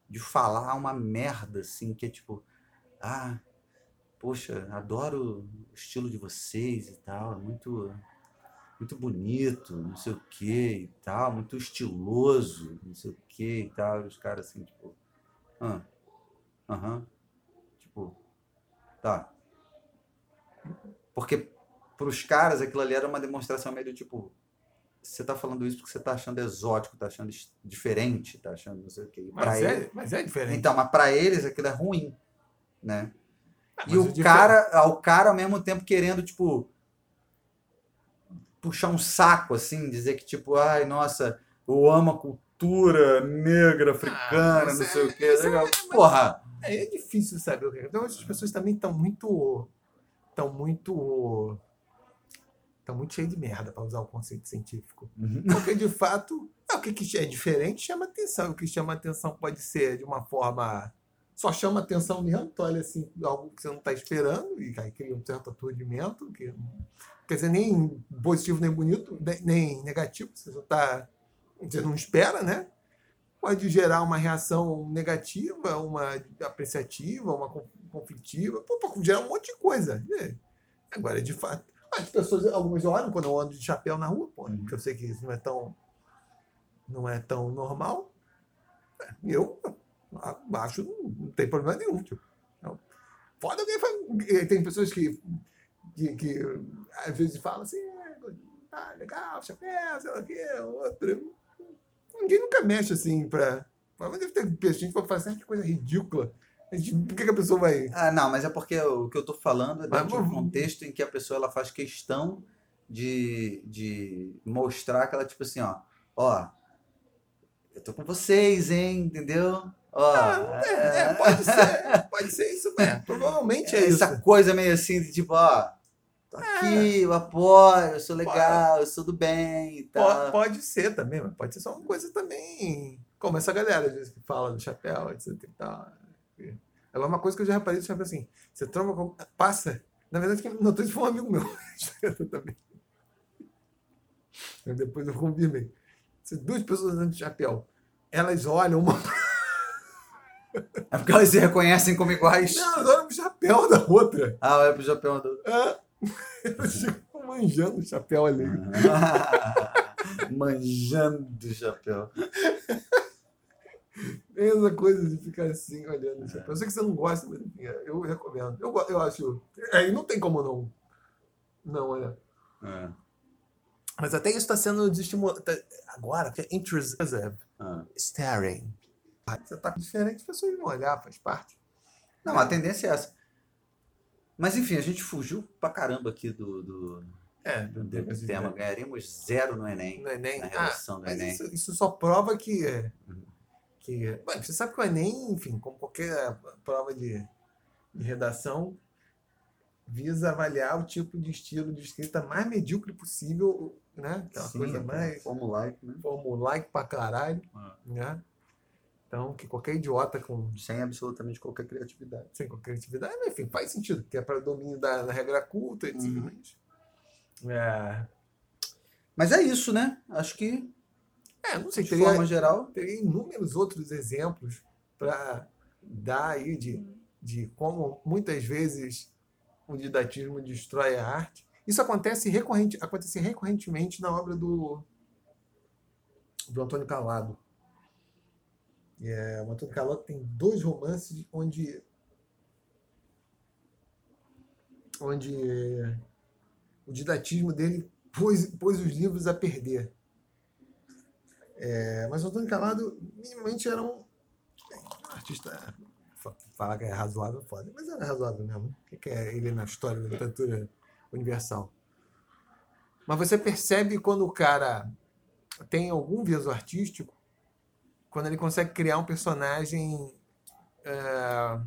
de falar uma merda, assim, que é tipo, ah, poxa, adoro o estilo de vocês e tal, é muito, muito bonito, não sei o que e tal, muito estiloso, não sei o que e tal, e os caras assim, tipo, ah, aham, tipo, tá. Porque para os caras aquilo ali era uma demonstração meio tipo, você está falando isso porque você está achando exótico, está achando diferente, está achando não sei o quê. Mas é, ele... mas é diferente. Então, mas para eles aquilo é ruim, né? Ah, e o cara, o cara ao mesmo tempo querendo, tipo, puxar um saco, assim, dizer que, tipo, ai, nossa, eu amo a cultura negra, africana, ah, não sei é, o quê. É, Porra! É, é difícil saber o que. Então, as pessoas também estão muito. estão muito Tá muito cheio de merda para usar o conceito científico. Uhum. Porque, de fato, é, o que é diferente chama atenção. O que chama atenção pode ser de uma forma. Só chama atenção mesmo, tu olha assim, algo que você não está esperando, e aí cria um certo aturdimento, que quer dizer, nem positivo nem bonito, nem negativo, você só tá. Você não espera, né? Pode gerar uma reação negativa, uma apreciativa, uma conflitiva, pode gerar um monte de coisa. Agora, de fato, as pessoas, algumas olham quando eu ando de chapéu na rua, pô, porque eu sei que isso não é tão, não é tão normal. Eu acho não tem problema nenhum. Tipo. Pode alguém falar. Tem pessoas que, que, que às vezes falam assim, ah, legal, chapéu, sei lá o quê, outro. Ninguém nunca mexe assim para. Mas deve ter gente que fazer coisa ridícula por que, que, a pessoa vai. Ah, não, mas é porque o que eu estou falando é dentro de um contexto em que a pessoa ela faz questão de, de mostrar que ela, tipo assim, ó, ó, eu tô com vocês, hein, entendeu? Ó, ah, é, é, é, pode ser, pode ser isso mesmo. Provavelmente é Essa isso. Essa coisa meio assim, de tipo, ó, tô aqui, eu apoio, eu sou legal, eu sou do bem e tal. Pode, pode ser também, mas pode ser só uma coisa também. Como essa galera que fala do chapéu, etc e tal. É uma coisa que eu já reparei, sabe assim, você tromba com... passa. Na verdade, quem notou isso foi um amigo meu. também. Depois eu confirmei. Se duas pessoas andando de chapéu, elas olham uma. É porque elas se reconhecem como iguais. Não, elas olham pro chapéu da outra. Ah, olha pro chapéu da outra. É. Elas ficam manjando o chapéu ali. manjando o chapéu. Tem essa coisa de ficar assim olhando. É. Eu sei que você não gosta, mas enfim, eu recomendo. Eu, eu acho. Aí é, não tem como não. Não, olha. É. Mas até isso está sendo desestimulado. Tá, agora, que é intrusive. Ah. Staring. Você tá diferente, as pessoas vão olhar, faz parte. Não, a tendência é essa. Mas enfim, a gente fugiu pra caramba aqui do, do, é, do, do tema. Ganharíamos zero no Enem. No Enem. Na redação ah, do Enem. Isso, isso, só prova que. Uhum que você sabe que o Enem, enfim, como qualquer prova de, de redação, visa avaliar o tipo de estilo de escrita mais medíocre possível, né? Aquela Sim, coisa mais. Formulaico, né? Formulaico pra caralho, ah. né? Então, que qualquer idiota com. Sem absolutamente qualquer criatividade. Sem qualquer criatividade, mas, enfim, faz sentido, que é para domínio da, da regra culta, etc. Uhum. É... Mas é isso, né? Acho que é, não sei, de teria, forma geral. Teria inúmeros outros exemplos para dar aí de, de como muitas vezes o didatismo destrói a arte. Isso acontece, recorrente, acontece recorrentemente na obra do, do Antônio Calado. É, o Antônio Calado tem dois romances onde onde o didatismo dele pôs, pôs os livros a perder. É, mas o Antônio Calado, minimamente, era um, artista. Falar que é razoável, foda, mas era razoável mesmo. O que é ele na história da literatura universal? Mas você percebe quando o cara tem algum viso artístico, quando ele consegue criar um personagem é,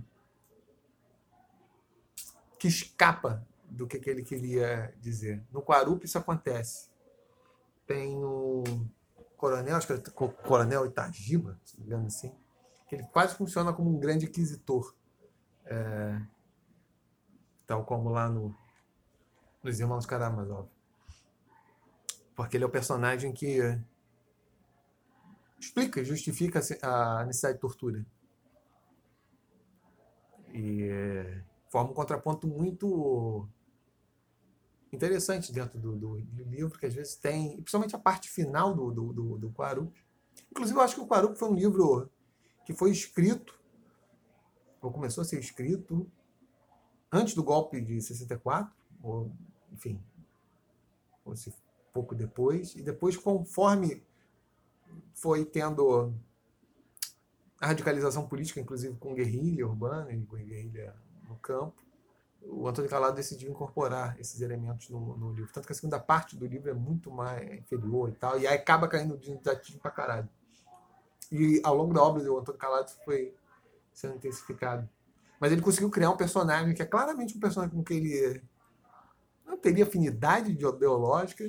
que escapa do que, que ele queria dizer. No Quarup isso acontece. Tem o coronel, acho que é coronel Itagiba, se não me engano assim, que ele quase funciona como um grande inquisitor. É, tal como lá no, nos Irmãos Karamazov. Porque ele é o personagem que explica, justifica a necessidade de tortura. E é, forma um contraponto muito interessante dentro do, do, do, livro, que às vezes tem, principalmente a parte final do, do, do, do Quarup. Inclusive, eu acho que o Quarup foi um livro que foi escrito, ou começou a ser escrito, antes do golpe de 64, ou, enfim, ou se pouco depois, e depois, conforme foi tendo a radicalização política, inclusive com guerrilha urbana e com guerrilha no campo, o Antônio Calado decidiu incorporar esses elementos no, no, livro. Tanto que a segunda parte do livro é muito mais inferior e tal, e aí acaba caindo de didatismo pra caralho. E ao longo da obra do Antônio Calado foi sendo intensificado. Mas ele conseguiu criar um personagem que é claramente um personagem com que ele não teria afinidade ideológica,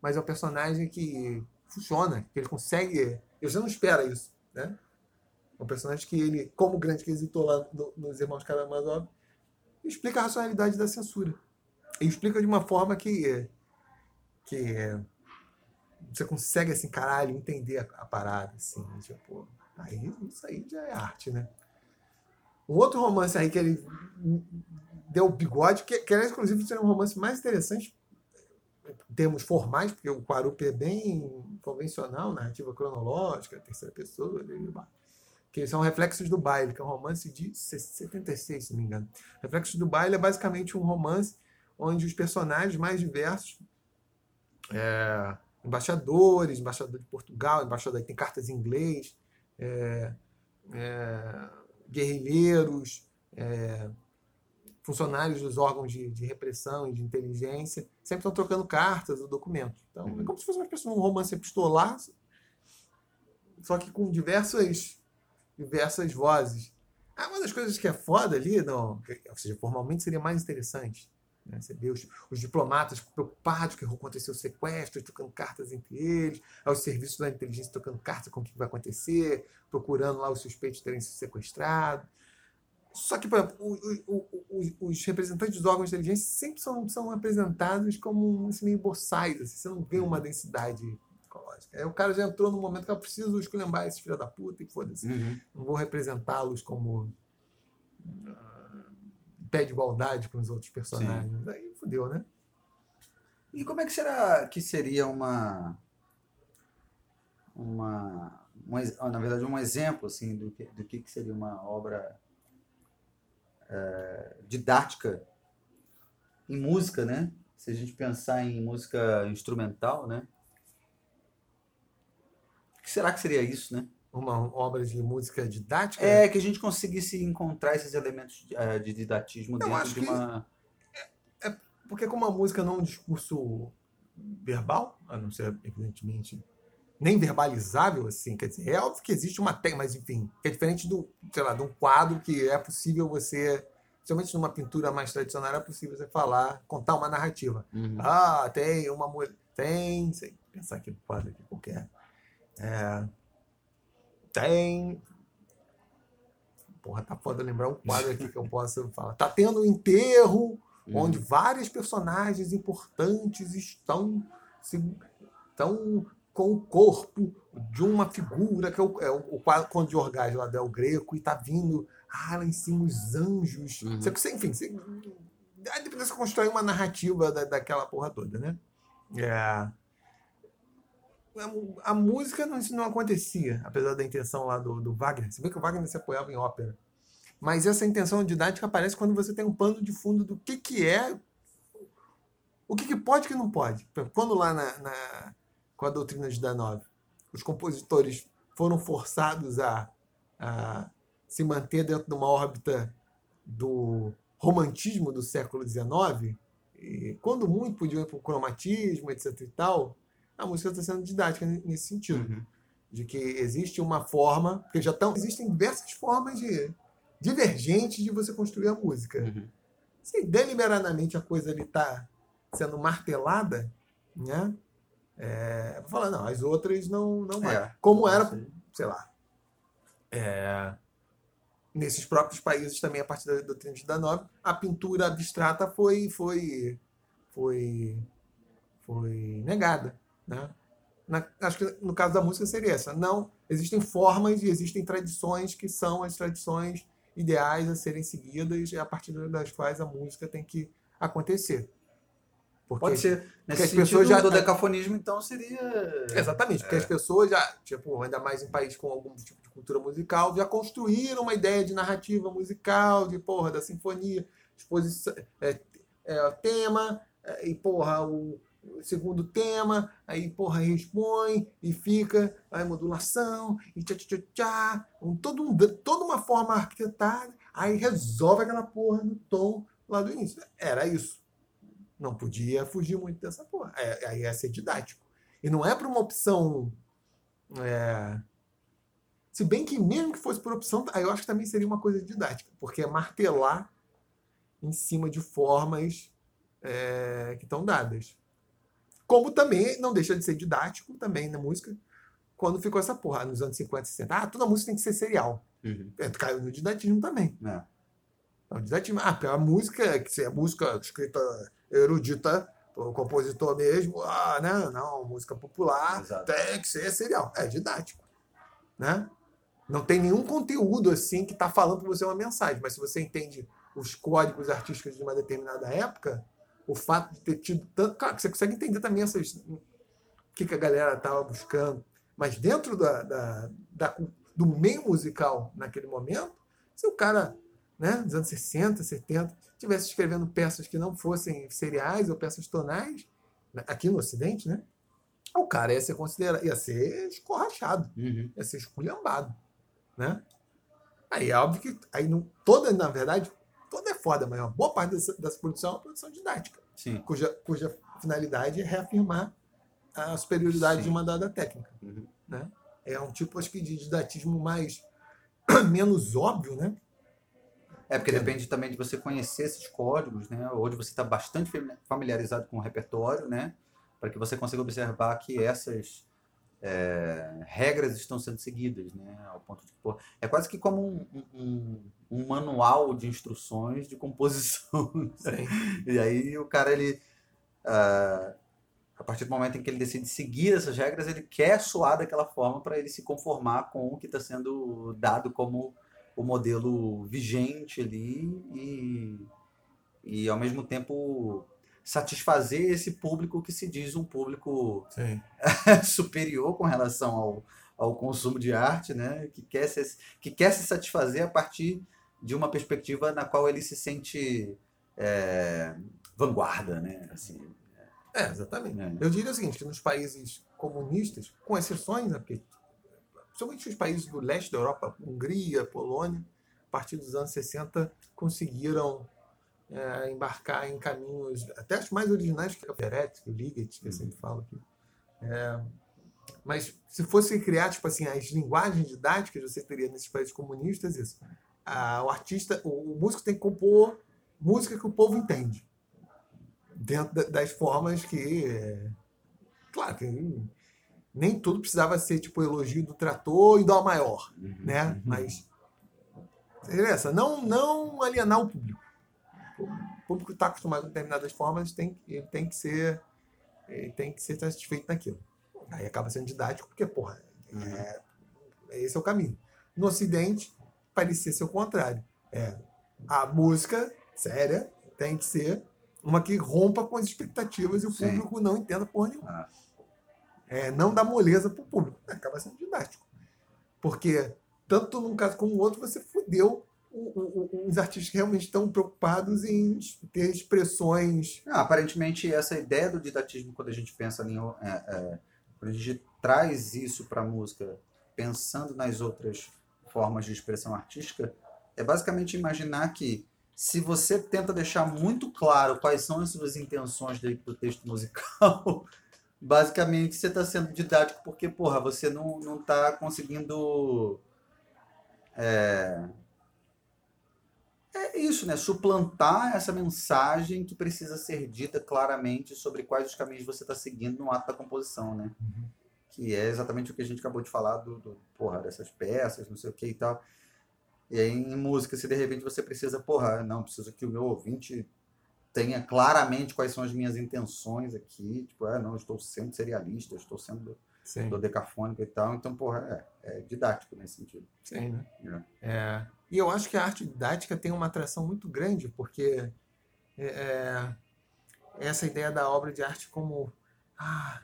mas é um personagem que funciona, que ele consegue. Você não espera isso, né? Um personagem que ele, como grande quesito lá no, nos Irmãos Karamazov, explica a racionalidade da censura. E explica de uma forma que, que você consegue, assim, caralho, entender a, parada, assim, tipo, aí isso aí já é arte, né? Um outro romance aí que ele deu bigode, que, que inclusive, seria um romance mais interessante em termos formais, porque o Quarupi é bem convencional, narrativa cronológica, terceira pessoa, que são Reflexos do Baile, que é um romance de 76, se não me engano. Reflexos do Baile é basicamente um romance onde os personagens mais diversos, é, embaixadores, embaixador de Portugal, embaixador tem cartas em inglês, é, é, guerrilheiros, é, funcionários dos órgãos de, de, repressão e de inteligência sempre estão trocando cartas ou documentos. Então, é como se fosse uma pessoa, um romance epistolar, só que com diversas, diversas vozes. Ah, uma das coisas que é foda ali, não, ou seja, formalmente seria mais interessante. Né? Você vê os, os, diplomatas preocupados que aconteceu o sequestro, trocando cartas entre eles, os serviços da inteligência trocando cartas com o que vai acontecer, procurando lá os suspeitos terem sido sequestrados. Só que, por exemplo, o, o, os representantes dos órgãos de inteligência sempre são, são apresentados como assim, meio boçais, assim, você não vê uma densidade ecológica. Aí o cara já entrou no momento que eu preciso esculhambar esses filhos da puta e foda-se. Uhum. Não vou representá-los como uh, pé de igualdade com os outros personagens. Sim. Aí fodeu, né? E como é que será que seria uma uma, uma na verdade um exemplo assim do que, do que seria uma obra é, didática em música, né? Se a gente pensar em música instrumental, né? Que será que seria isso, né? Uma obra de música didática? É, que a gente conseguisse encontrar esses elementos de, uh, de didatismo Eu dentro de uma. É, é, porque, como a música não é um discurso verbal, a não ser, evidentemente, nem verbalizável, assim. Quer dizer, é óbvio que existe uma técnica, mas enfim, é diferente do, sei lá, de um quadro que é possível você, principalmente numa pintura mais tradicional, é possível você falar, contar uma narrativa. Uhum. Ah, tem uma mulher. Tem, sei, pensar aqui no quadro aqui qualquer. É, tem. Porra, tá foda lembrar um quadro aqui que eu posso falar. Tá tendo um enterro uhum. onde vários personagens importantes estão se, estão com o corpo de uma figura, que é o, é o, o Conde de Orgaz lá del Greco, e tá vindo ah, lá em cima os anjos. Uhum. Você, enfim, você, aí depois você constrói uma narrativa da, daquela porra toda, né? É, a, música não, não acontecia, apesar da intenção lá do, do Wagner. Você vê que o Wagner se apoiava em ópera. Mas essa intenção didática aparece quando você tem um pano de fundo do que, que é, o que, que pode e que não pode. Quando lá na, na com a doutrina de Danov. Os compositores foram forçados a, a se manter dentro de uma órbita do romantismo do século XIX, e quando muito podiam ir para o cromatismo, etc. e tal, a música está sendo didática nesse sentido. Uhum. De que existe uma forma, porque já estão, existem diversas formas de, divergentes de você construir a música. Uhum. Se deliberadamente a coisa está sendo martelada, né? É, vou falar, não, as outras não, não vai. É, Como era, sei lá, é, nesses próprios países também, a partir da doutrina de Danov, a pintura abstrata foi, foi, foi, foi negada. Né? Na, acho que no caso da música seria essa. Não, existem formas e existem tradições que são as tradições ideais a serem seguidas e a partir das quais a música tem que acontecer. Porque, Pode ser. Nesse as pessoas já do decafonismo, então, seria. Exatamente, porque é. as pessoas já, tipo, ainda mais em países com algum tipo de cultura musical, já construíram uma ideia de narrativa musical, de porra, da sinfonia, exposição, é, é, tema, é, e porra, o, segundo tema, aí porra, responde e fica a modulação, e tchá tchá tchá, um, todo um, toda uma forma arquitetada, aí resolve aquela porra no tom lá do início. Era isso. Não podia fugir muito dessa porra. É, aí ia ser didático. E não é para uma opção. É... Se bem que, mesmo que fosse por opção, aí eu acho que também seria uma coisa didática, porque é martelar em cima de formas é, que estão dadas. Como também não deixa de ser didático também na música, quando ficou essa porra nos anos 50, 60. Ah, toda música tem que ser serial. Uhum. É, caiu no didatismo também. É. Não, didatismo. Ah, a música, que é música escrita erudita, o compositor mesmo, ah, né? Não, música popular, Exato. tem que ser serial. É didático. Né? Não tem nenhum conteúdo assim que está falando para você uma mensagem, mas se você entende os códigos artísticos de uma determinada época, o fato de ter tido tanto. Claro, você consegue entender também essas. O que, que a galera estava buscando. Mas dentro da, da, da, do meio musical naquele momento, se o cara, né, dos anos 60, 70, estivesse escrevendo peças que não fossem seriais ou peças tonais, né, aqui no Ocidente, né? O cara ia ser considerado, ia ser escorrachado, uhum. ia ser esculhambado, né? Aí é óbvio que aí não, toda, na verdade, toda é foda, mas uma boa parte dessa, dessa produção é uma produção didática, Sim. Cuja, cuja finalidade é reafirmar a superioridade Sim. de uma dada técnica. Uhum. Né? É um tipo, acho que, de didatismo mais menos óbvio, né? É, porque depende também de você conhecer esses códigos, né? Ou de você estar bastante familiarizado com o repertório, né? Para que você consiga observar que essas é, regras estão sendo seguidas, né? Ao ponto de, pô, é quase que como um, um, um manual de instruções de composição. e aí o cara, ele... Uh, a partir do momento em que ele decide seguir essas regras, ele quer soar daquela forma para ele se conformar com o que está sendo dado como o modelo vigente ali e, e ao mesmo tempo satisfazer esse público que se diz um público superior com relação ao, ao consumo de arte, né? que, quer se, que quer se satisfazer a partir de uma perspectiva na qual ele se sente é, vanguarda. Né? Assim, é, exatamente. É. Eu diria o seguinte, que nos países comunistas, com exceções, né, porque principalmente os países do leste da Europa, Hungria, Polônia, a partir dos anos 60, conseguiram é, embarcar em caminhos até os mais originais que é o Peretz, o Liget, que eu sempre falo aqui. É, mas se fosse criar tipo assim as linguagens didáticas, você teria nesses países comunistas isso. o artista, o, o, músico tem que compor música que o povo entende dentro das formas que, é, claro que nem tudo precisava ser tipo elogio do trator e do maior, uhum. né? Uhum. Mas essa, não não alienar o público. O público está acostumado com determinadas formas, tem ele tem que ser ele tem que ser satisfeito naquilo. Aí acaba sendo didático porque porra, uhum. é, esse é o caminho. No Ocidente parecia ser o contrário. É, a música séria tem que ser uma que rompa com as expectativas e o Sim. público não entenda porra nenhuma. Ah é, não dá moleza para o público. Acaba sendo didático. Porque, tanto num caso como no outro, você fudeu os artistas realmente estão preocupados em ter expressões. Não, aparentemente, essa ideia do didatismo, quando a gente pensa em. É, é, quando a gente traz isso para a música, pensando nas outras formas de expressão artística, é basicamente imaginar que se você tenta deixar muito claro quais são as suas intenções dentro do texto musical, basicamente você está sendo didático porque, porra, você não, não tá conseguindo. É... é isso, né? Suplantar essa mensagem que precisa ser dita claramente sobre quais os caminhos você está seguindo no ato da composição, né? Uhum. Que é exatamente o que a gente acabou de falar do, do porra, dessas peças, não sei o que e tal. E aí em música, se de repente você precisa, porra, não, preciso que o meu ouvinte tenha claramente quais são as minhas intenções aqui. Tipo, ah, não, estou sendo serialista, estou sendo Sim, dodecafônica e tal. Então, porra, é, é didático nesse sentido. sim, né? É. É, e eu acho que a arte didática tem uma atração muito grande, porque é, é, essa ideia da obra de arte como. Ah,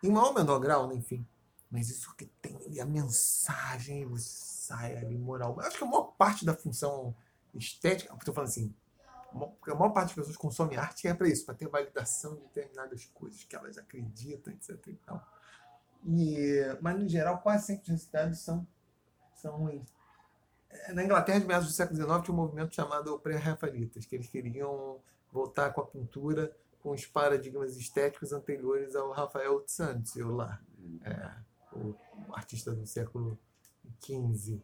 em maior ou menor grau, né, enfim. Mas isso que tem a mensagem, você sai ali, moral. Eu acho que a maior parte da função estética. Estou falando assim. A maior parte das pessoas consome arte é para isso, para ter validação de determinadas coisas que elas acreditam, etc. E, mas, no geral, quase sempre os resultados são, são ruins. Na Inglaterra, de meados do século XIX, tinha um movimento chamado pré-rafaelitas, que eles queriam voltar com a pintura com os paradigmas estéticos anteriores ao Rafael Santos, eu lá, é, o artista do século XV.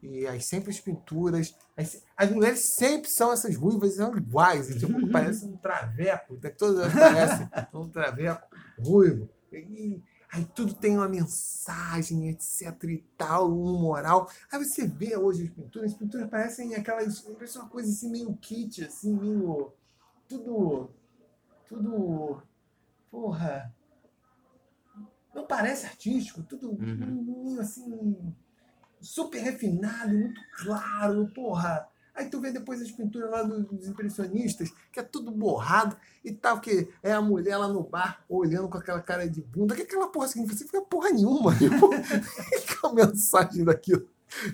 E as sempre as pinturas, as, as mulheres sempre são essas ruivas, são iguais, e, tipo, parece um traveco, né? todas elas parecem um traveco ruivo. E, aí tudo tem uma mensagem, etc e tal, um moral. Aí você vê hoje as pinturas, as pinturas parecem aquelas, parece uma coisa assim meio kit, assim, meio tudo, tudo, porra, não parece artístico, tudo Uhum. meio assim, super refinado, muito claro, porra. Aí tu vê depois as pinturas lá do- dos impressionistas, que é tudo borrado e tal, que é a mulher lá no bar olhando com aquela cara de bunda. que aquela porra significa? Significa porra nenhuma. que é a mensagem daquilo?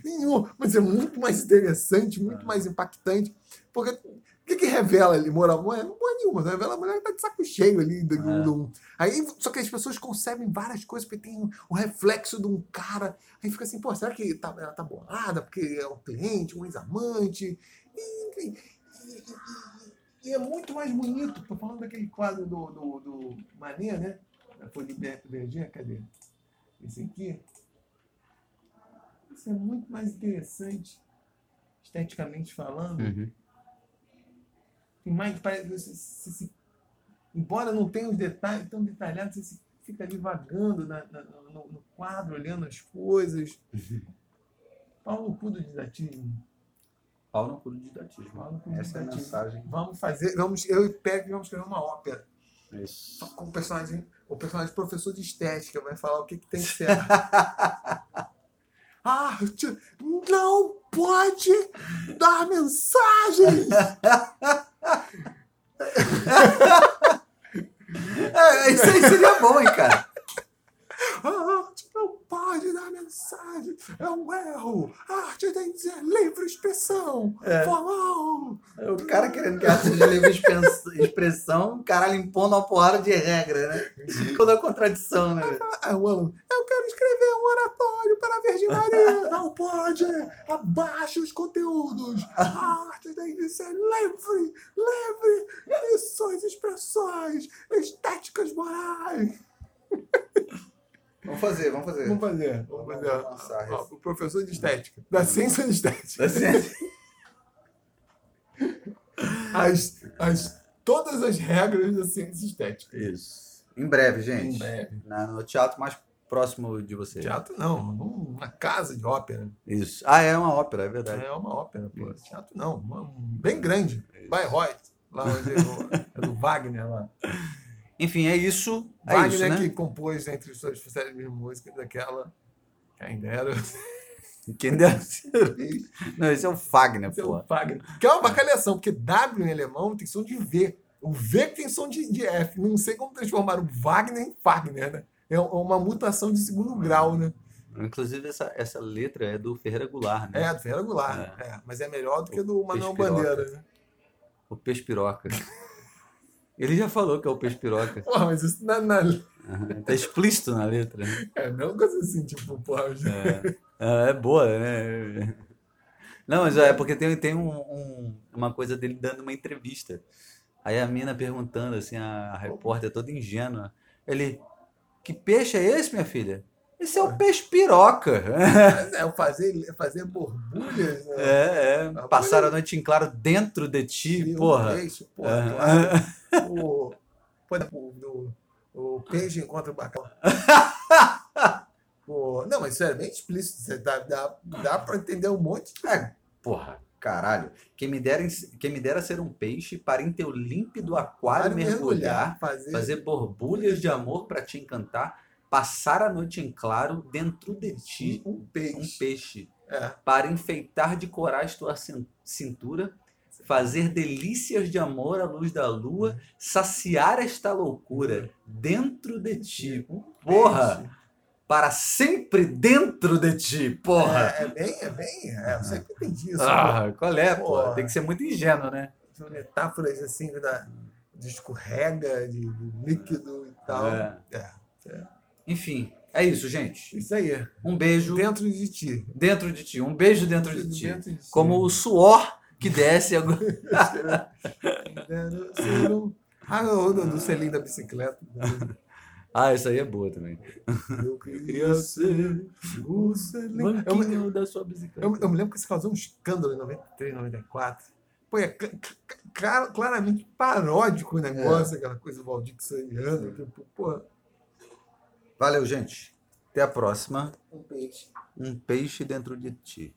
Nenhum. Mas é muito mais interessante, muito mais impactante. Porque o que, que revela ali, moral? Não é porra nenhuma. Revela a mulher que tá de saco cheio ali. Do, É. do- aí, só que as pessoas concebem várias coisas, porque tem o reflexo de um cara. Aí fica assim, pô, será que tá- ela tá bolada? Porque é um cliente, um ex-amante. E, enfim, e- e- e- é muito mais bonito. Tô falando daquele quadro do, do, do Manet, né? Da Folha Verger, cadê? Esse aqui. Isso é muito mais interessante, esteticamente falando. Uhum. Tem mais, parece, você, você se- embora não tenha os detalhes tão detalhados, você fica ali vagando na- na- no, no quadro, olhando as coisas. Pau no cu do didatismo. Pau no cu do didatismo. No Essa é a didatismo. mensagem. Vamos fazer, vamos, eu e Pepe vamos escrever uma ópera. Isso. Com o personagem, o personagem professor de estética vai falar o que, que tem que ser. Arte não pode dar mensagem. É, isso aí seria bom, hein, cara? Pode dar mensagem. É um erro. A arte tem que ser livre expressão. É. Formal. O cara querendo que a arte seja livre expressão, o caralho impondo uma porrada de regra, né? Toda contradição, né? Ah, o aluno, eu quero escrever um oratório para a Virgem Maria. Não pode. Abaixa os conteúdos. A arte tem que ser livre. Livre. Lições, expressões, estéticas morais. Vamos fazer, vamos fazer. Vamos fazer. Vamos Vamos fazer. Ó, isso. O professor de estética. Da ciência de estética. Da ciência. As, as, todas as regras da ciência estética. Isso. Em breve, gente. Em breve. Na- no teatro mais próximo de você. Teatro não, uma casa de ópera. Isso. Ah, é uma ópera, é verdade. É uma ópera, pô. Isso. Teatro não, uma- um bem grande. Bayreuth, lá onde é do, é do Wagner lá. Enfim, é isso. É Wagner isso, né? que compôs entre suas célebres músicas aquela. Quem dera. Quem isso? Não, esse é o Fagner, Esse é pô. o Wagner. Que é uma bacalhação, porque W em alemão tem som de V. O V tem som de, de F. Não sei como transformar o Wagner em Wagner, né? É uma mutação de segundo grau, né? Inclusive, essa, essa letra é do Ferreira Goulart, né? É, do Ferreira Goulart. É. É, mas é melhor do que do Manuel. Bandeira, né? O peixe piroca. Ele já falou que é o peixe piroca. Porra, mas isso na, na, Aham. Tá explícito na letra, né? é a mesma coisa assim, tipo, porra. já- É, É, é boa, né? Não, mas é porque tem, tem um- um- uma coisa dele dando uma entrevista. Aí a mina perguntando, assim, a, a repórter toda ingênua. Ele, que peixe é esse, minha filha? Esse é o peixe piroca. É, fazer, fazer borbulhas, né? É, é. Passar a noite em claro dentro de ti, E porra. Peixe, porra, Aham. claro. O, exemplo, do- o peixe encontra o bacalhau. Pô, não, mas isso é bem explícito. Você dá, dá, dá pra entender um monte. É, porra, caralho. Quem me, dera, quem me dera ser um peixe para em teu límpido aquário Para mergulhar, fazer. fazer borbulhas de amor para te encantar, passar a noite em claro dentro de ti Um um peixe. peixe, É. para enfeitar de corais tua cin- cintura, fazer delícias de amor à luz da lua, saciar esta loucura dentro de ti, Um Porra! para sempre dentro de ti, porra! É, é bem, é bem. É, eu sempre entendi isso. Ah, qual é, pô? Porra. Tem que ser muito ingênuo, né? Metáforas assim da, de escorrega, de, de líquido e tal. É. É. Enfim, é isso, gente. Isso aí. Um beijo Dentro de ti. dentro de ti, um beijo dentro de ti. Dentro de ti. Como o suor que desce agora. Quero ser um- Ah, o do, do selinho da bicicleta. Ah, isso aí é boa também. Eu queria ser o selinho. Eu, me- da sua bicicleta. eu, eu me lembro que isso causou um escândalo em 93, 94. Pô, é cl- cl- cl- claramente paródico o negócio, aquela coisa Valdir Saniana. Tipo, pô, Valeu, gente. Até a próxima. um peixe. Um peixe dentro de ti.